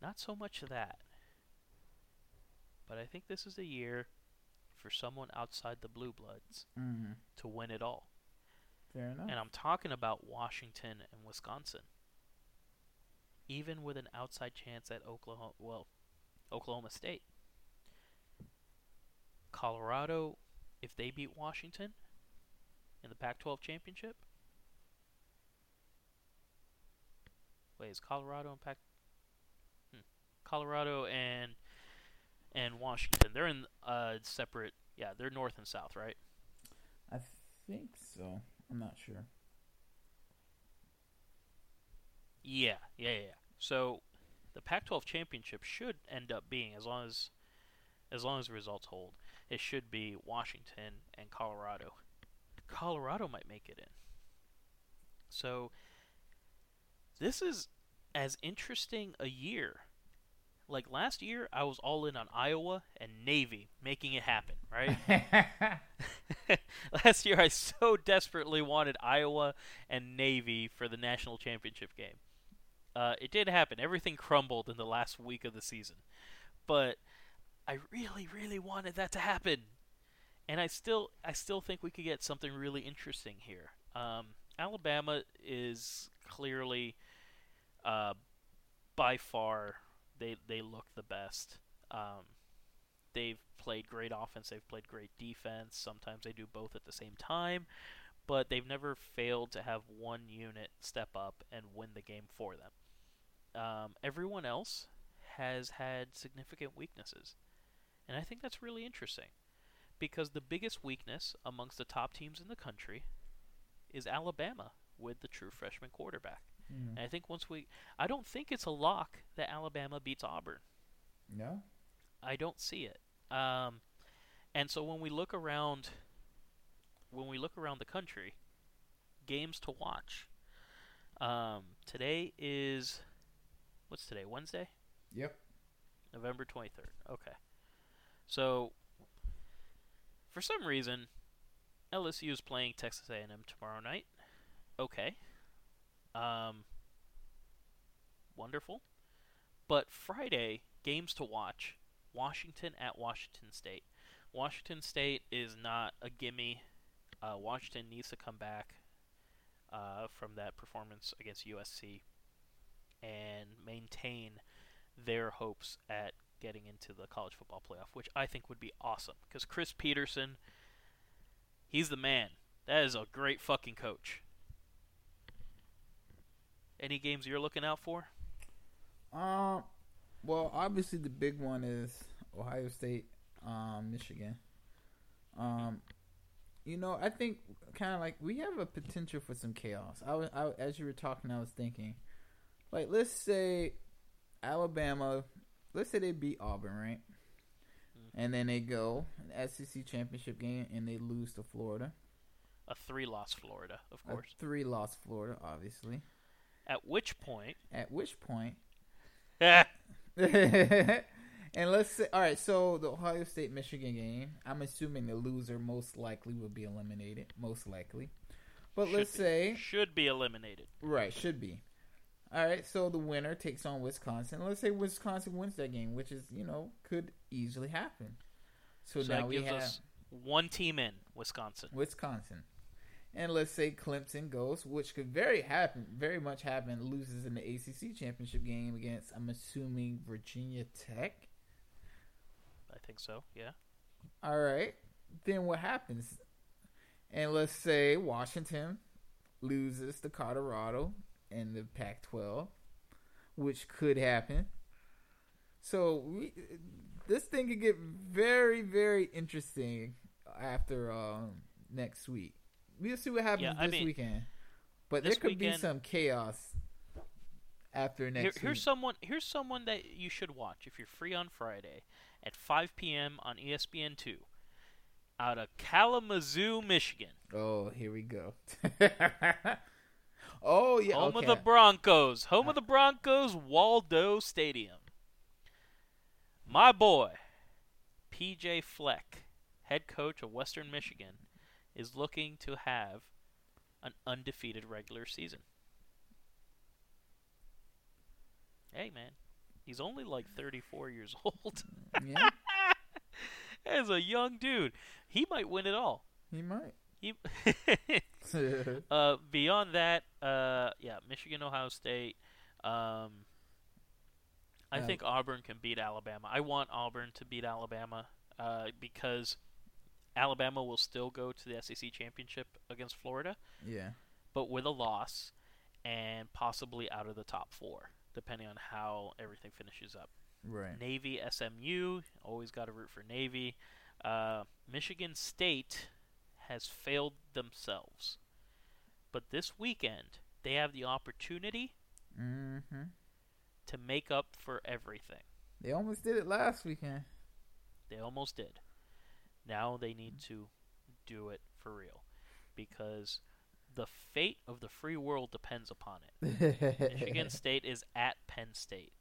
not so much that, but I think this is the year for someone outside the Blue Bloods Mm-hmm. to win it all. Fair enough. And I'm talking about Washington and Wisconsin. Even with an outside chance at Oklahoma, well, Oklahoma State. Colorado, if they beat Washington in the Pac 12 championship, Wait, is Colorado and Pac? Hmm. Colorado and and Washington. They're in uh separate. Yeah, they're north and south, right? I think so. I'm not sure. Yeah, yeah, yeah. So the Pac-12 championship should end up being as long as as long as the results hold. It should be Washington and Colorado. Colorado might make it in. So this is as interesting a year. Like last year, I was all in on Iowa and Navy making it happen, right? last year, I so desperately wanted Iowa and Navy for the national championship game. Uh, it did happen. Everything crumbled in the last week of the season, but I really, really wanted that to happen, and I still, I still think we could get something really interesting here. Um, Alabama is clearly, uh, by far, they they look the best. Um, they've played great offense. They've played great defense. Sometimes they do both at the same time, but they've never failed to have one unit step up and win the game for them. Um, everyone else has had significant weaknesses, and I think that's really interesting because the biggest weakness amongst the top teams in the country is Alabama with the true freshman quarterback. Mm. And I think once we, I don't think it's a lock that Alabama beats Auburn. No. I don't see it. Um, and so when we look around, when we look around the country, games to watch. Um, today is, what's today? Wednesday, Yep. November twenty third. Okay. So, for some reason, LSU is playing Texas A and M tomorrow night. Okay. Um, wonderful. But Friday, games to watch Washington at Washington State. Washington State is not a gimme. Uh, Washington needs to come back uh, from that performance against USC and maintain their hopes at getting into the college football playoff, which I think would be awesome. Because Chris Petersen, he's the man. That is a great fucking coach. Any games you're looking out for? Um. Well, obviously the big one is Ohio State, um, Michigan. Um, you know, I think kind of like we have a potential for some chaos. I was, I, as you were talking, I was thinking, like, let's say Alabama, let's say they beat Auburn, right? Mm. And then they go an SEC championship game and they lose to Florida. A three loss Florida, of A course. three loss Florida, obviously. At which point, At which point and let's say, all right. So the Ohio State Michigan game, I'm assuming the loser most likely will be eliminated. Most likely, but Should let's be. say should be eliminated. right should be. All right. So the winner takes on Wisconsin. Let's say Wisconsin wins that game, which is you know could easily happen. So, So now we have one team in Wisconsin. Wisconsin. And let's say Clemson goes, which could very happen, very much happen, loses in the ACC championship game against, I'm assuming Virginia Tech. I think so. Yeah. All right. Then what happens? And let's say Washington loses to Colorado in the Pac 12, which could happen. So we, this thing could get very, very interesting after um, next week. We'll see what happens Yeah, this mean, weekend. But there this could be some chaos after Here, next here's week. someone. Here's someone that you should watch if you're free on Friday at 5 p.m. on ESPN two, out of Kalamazoo, Michigan, oh, here we go. oh, yeah. home okay. of the Broncos, home of uh, the Broncos, Waldo Stadium. My boy, PJ Fleck, head coach of Western Michigan, is looking to have an undefeated regular season. Hey, man, he's only like 34 years old. yeah, As a young dude, he might win it all. he might. He uh, beyond that, uh, yeah, Michigan, Ohio State. Um, I Uh, think Auburn can beat Alabama. I want Auburn to beat Alabama uh, because Alabama will still go to the SEC championship against Florida, yeah. but with a loss. and possibly out of the top four, depending on how everything finishes up. Right. Navy, SMU, always got to root for Navy. Uh, Michigan State has failed themselves. But this weekend, they have the opportunity Mm-hmm. to make up for everything. They almost did it last weekend. They almost did. Now they need to do it for real. Because the fate of the free world depends upon it. Michigan State is at Penn State.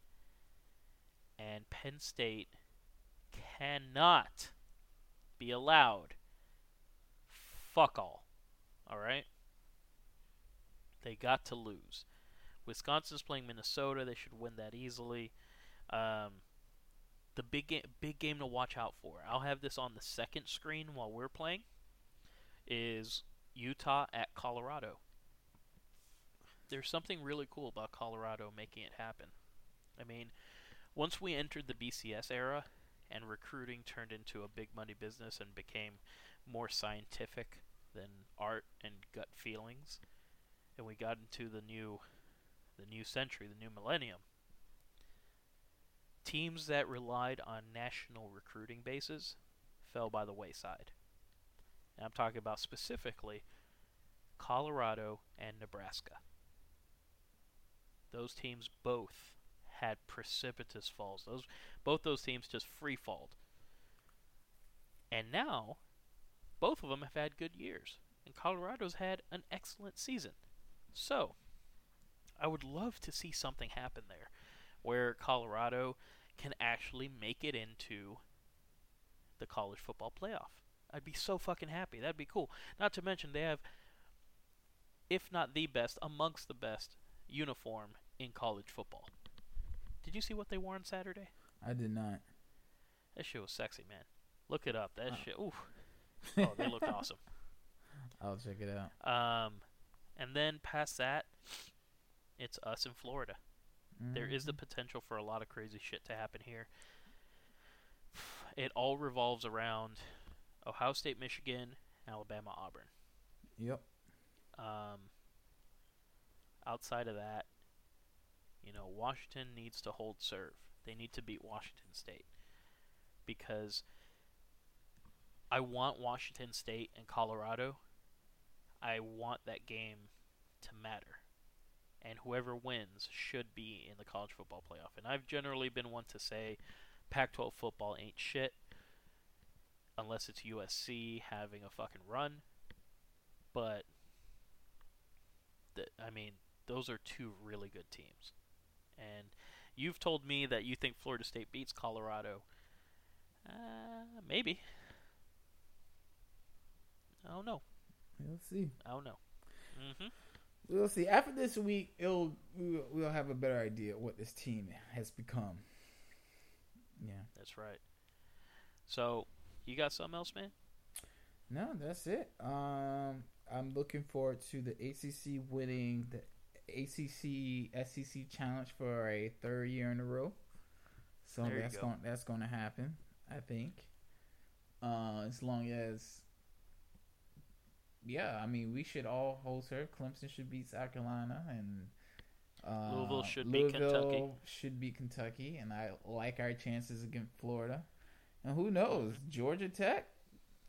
And Penn State cannot be allowed fuck all. Alright? They got to lose. Wisconsin's playing Minnesota. They should win that easily. Um, the big game, big game to watch out for. I'll have this on the second screen while we're playing. Is Utah at Colorado. There's something really cool about Colorado making it happen. I mean, once we entered the BCS era and recruiting turned into a big money business and became more scientific than art and gut feelings, and we got into the new the new century, the new millennium, teams that relied on national recruiting bases fell by the wayside. And I'm talking about specifically Colorado and Nebraska. Those teams both had precipitous falls. Those both those teams just free falled. And now both of them have had good years. And Colorado's had an excellent season. So, I would love to see something happen there where Colorado can actually make it into the college football playoff. I'd be so fucking happy. That'd be cool. Not to mention they have if not the best, amongst the best uniform in college football. Did you see what they wore on Saturday? I did not. That shit was sexy, man. Look it up. That Oh. shit. Ooh. Oh, they looked awesome. I'll check it out. Um, and then past that, it's us in Florida. There is the Mhm. potential for a lot of crazy shit to happen here. It all revolves around Ohio State, Michigan, Alabama, Auburn. Yep. Um, outside of that, you know, Washington needs to hold serve. They need to beat Washington State because I want Washington State and Colorado. I want that game to matter. And whoever wins should be in the college football playoff. And I've generally been one to say Pac 12 football ain't shit unless it's USC having a fucking run. But th- I mean, those are two really good teams. And you've told me that you think Florida State beats Colorado. Uh, maybe. I don't know. We'll see. I don't know. hmm We'll see. After this week, it'll we'll, we'll have a better idea what this team has become. Yeah. That's right. So, you got something else, man? No, that's it. Um, I'm looking forward to the ACC winning the ACC SEC challenge for a third year in a row. So There that's go. going that's going to happen, I think. Uh, as long as, yeah, I mean, we should all hold serve. Clemson should beat South Carolina, and uh, Louisville should beat Kentucky. Should beat Kentucky, and I like our chances against Florida. And who knows, Georgia Tech.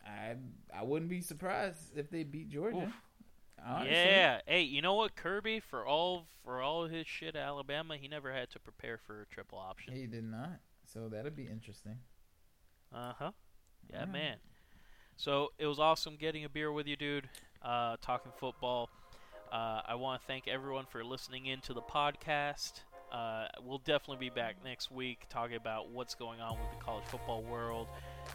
I I wouldn't be surprised if they beat Georgia. Yeah. Hey, you know what, Kirby? For all for all his shit Alabama, he never had to prepare for a triple option. he did not. So that'll be interesting. Uh huh. Yeah, man. So it was awesome getting a beer with you, dude. Uh, talking football. Uh, I want to thank everyone for listening in to the podcast. Uh, we'll definitely be back next week talking about what's going on with the college football world.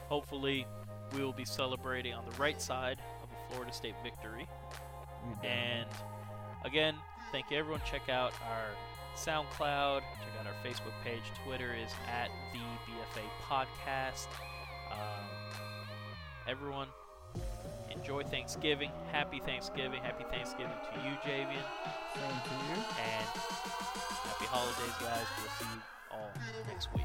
Hopefully, we will be celebrating on the right side of a Florida State victory. And again, thank you everyone. Check out our SoundCloud. Check out our Facebook page. Twitter is at the BFA Podcast. Um, everyone, enjoy Thanksgiving. Happy Thanksgiving. Happy Thanksgiving to you, Javian. Thank you. And happy holidays, guys. We'll see you all next week.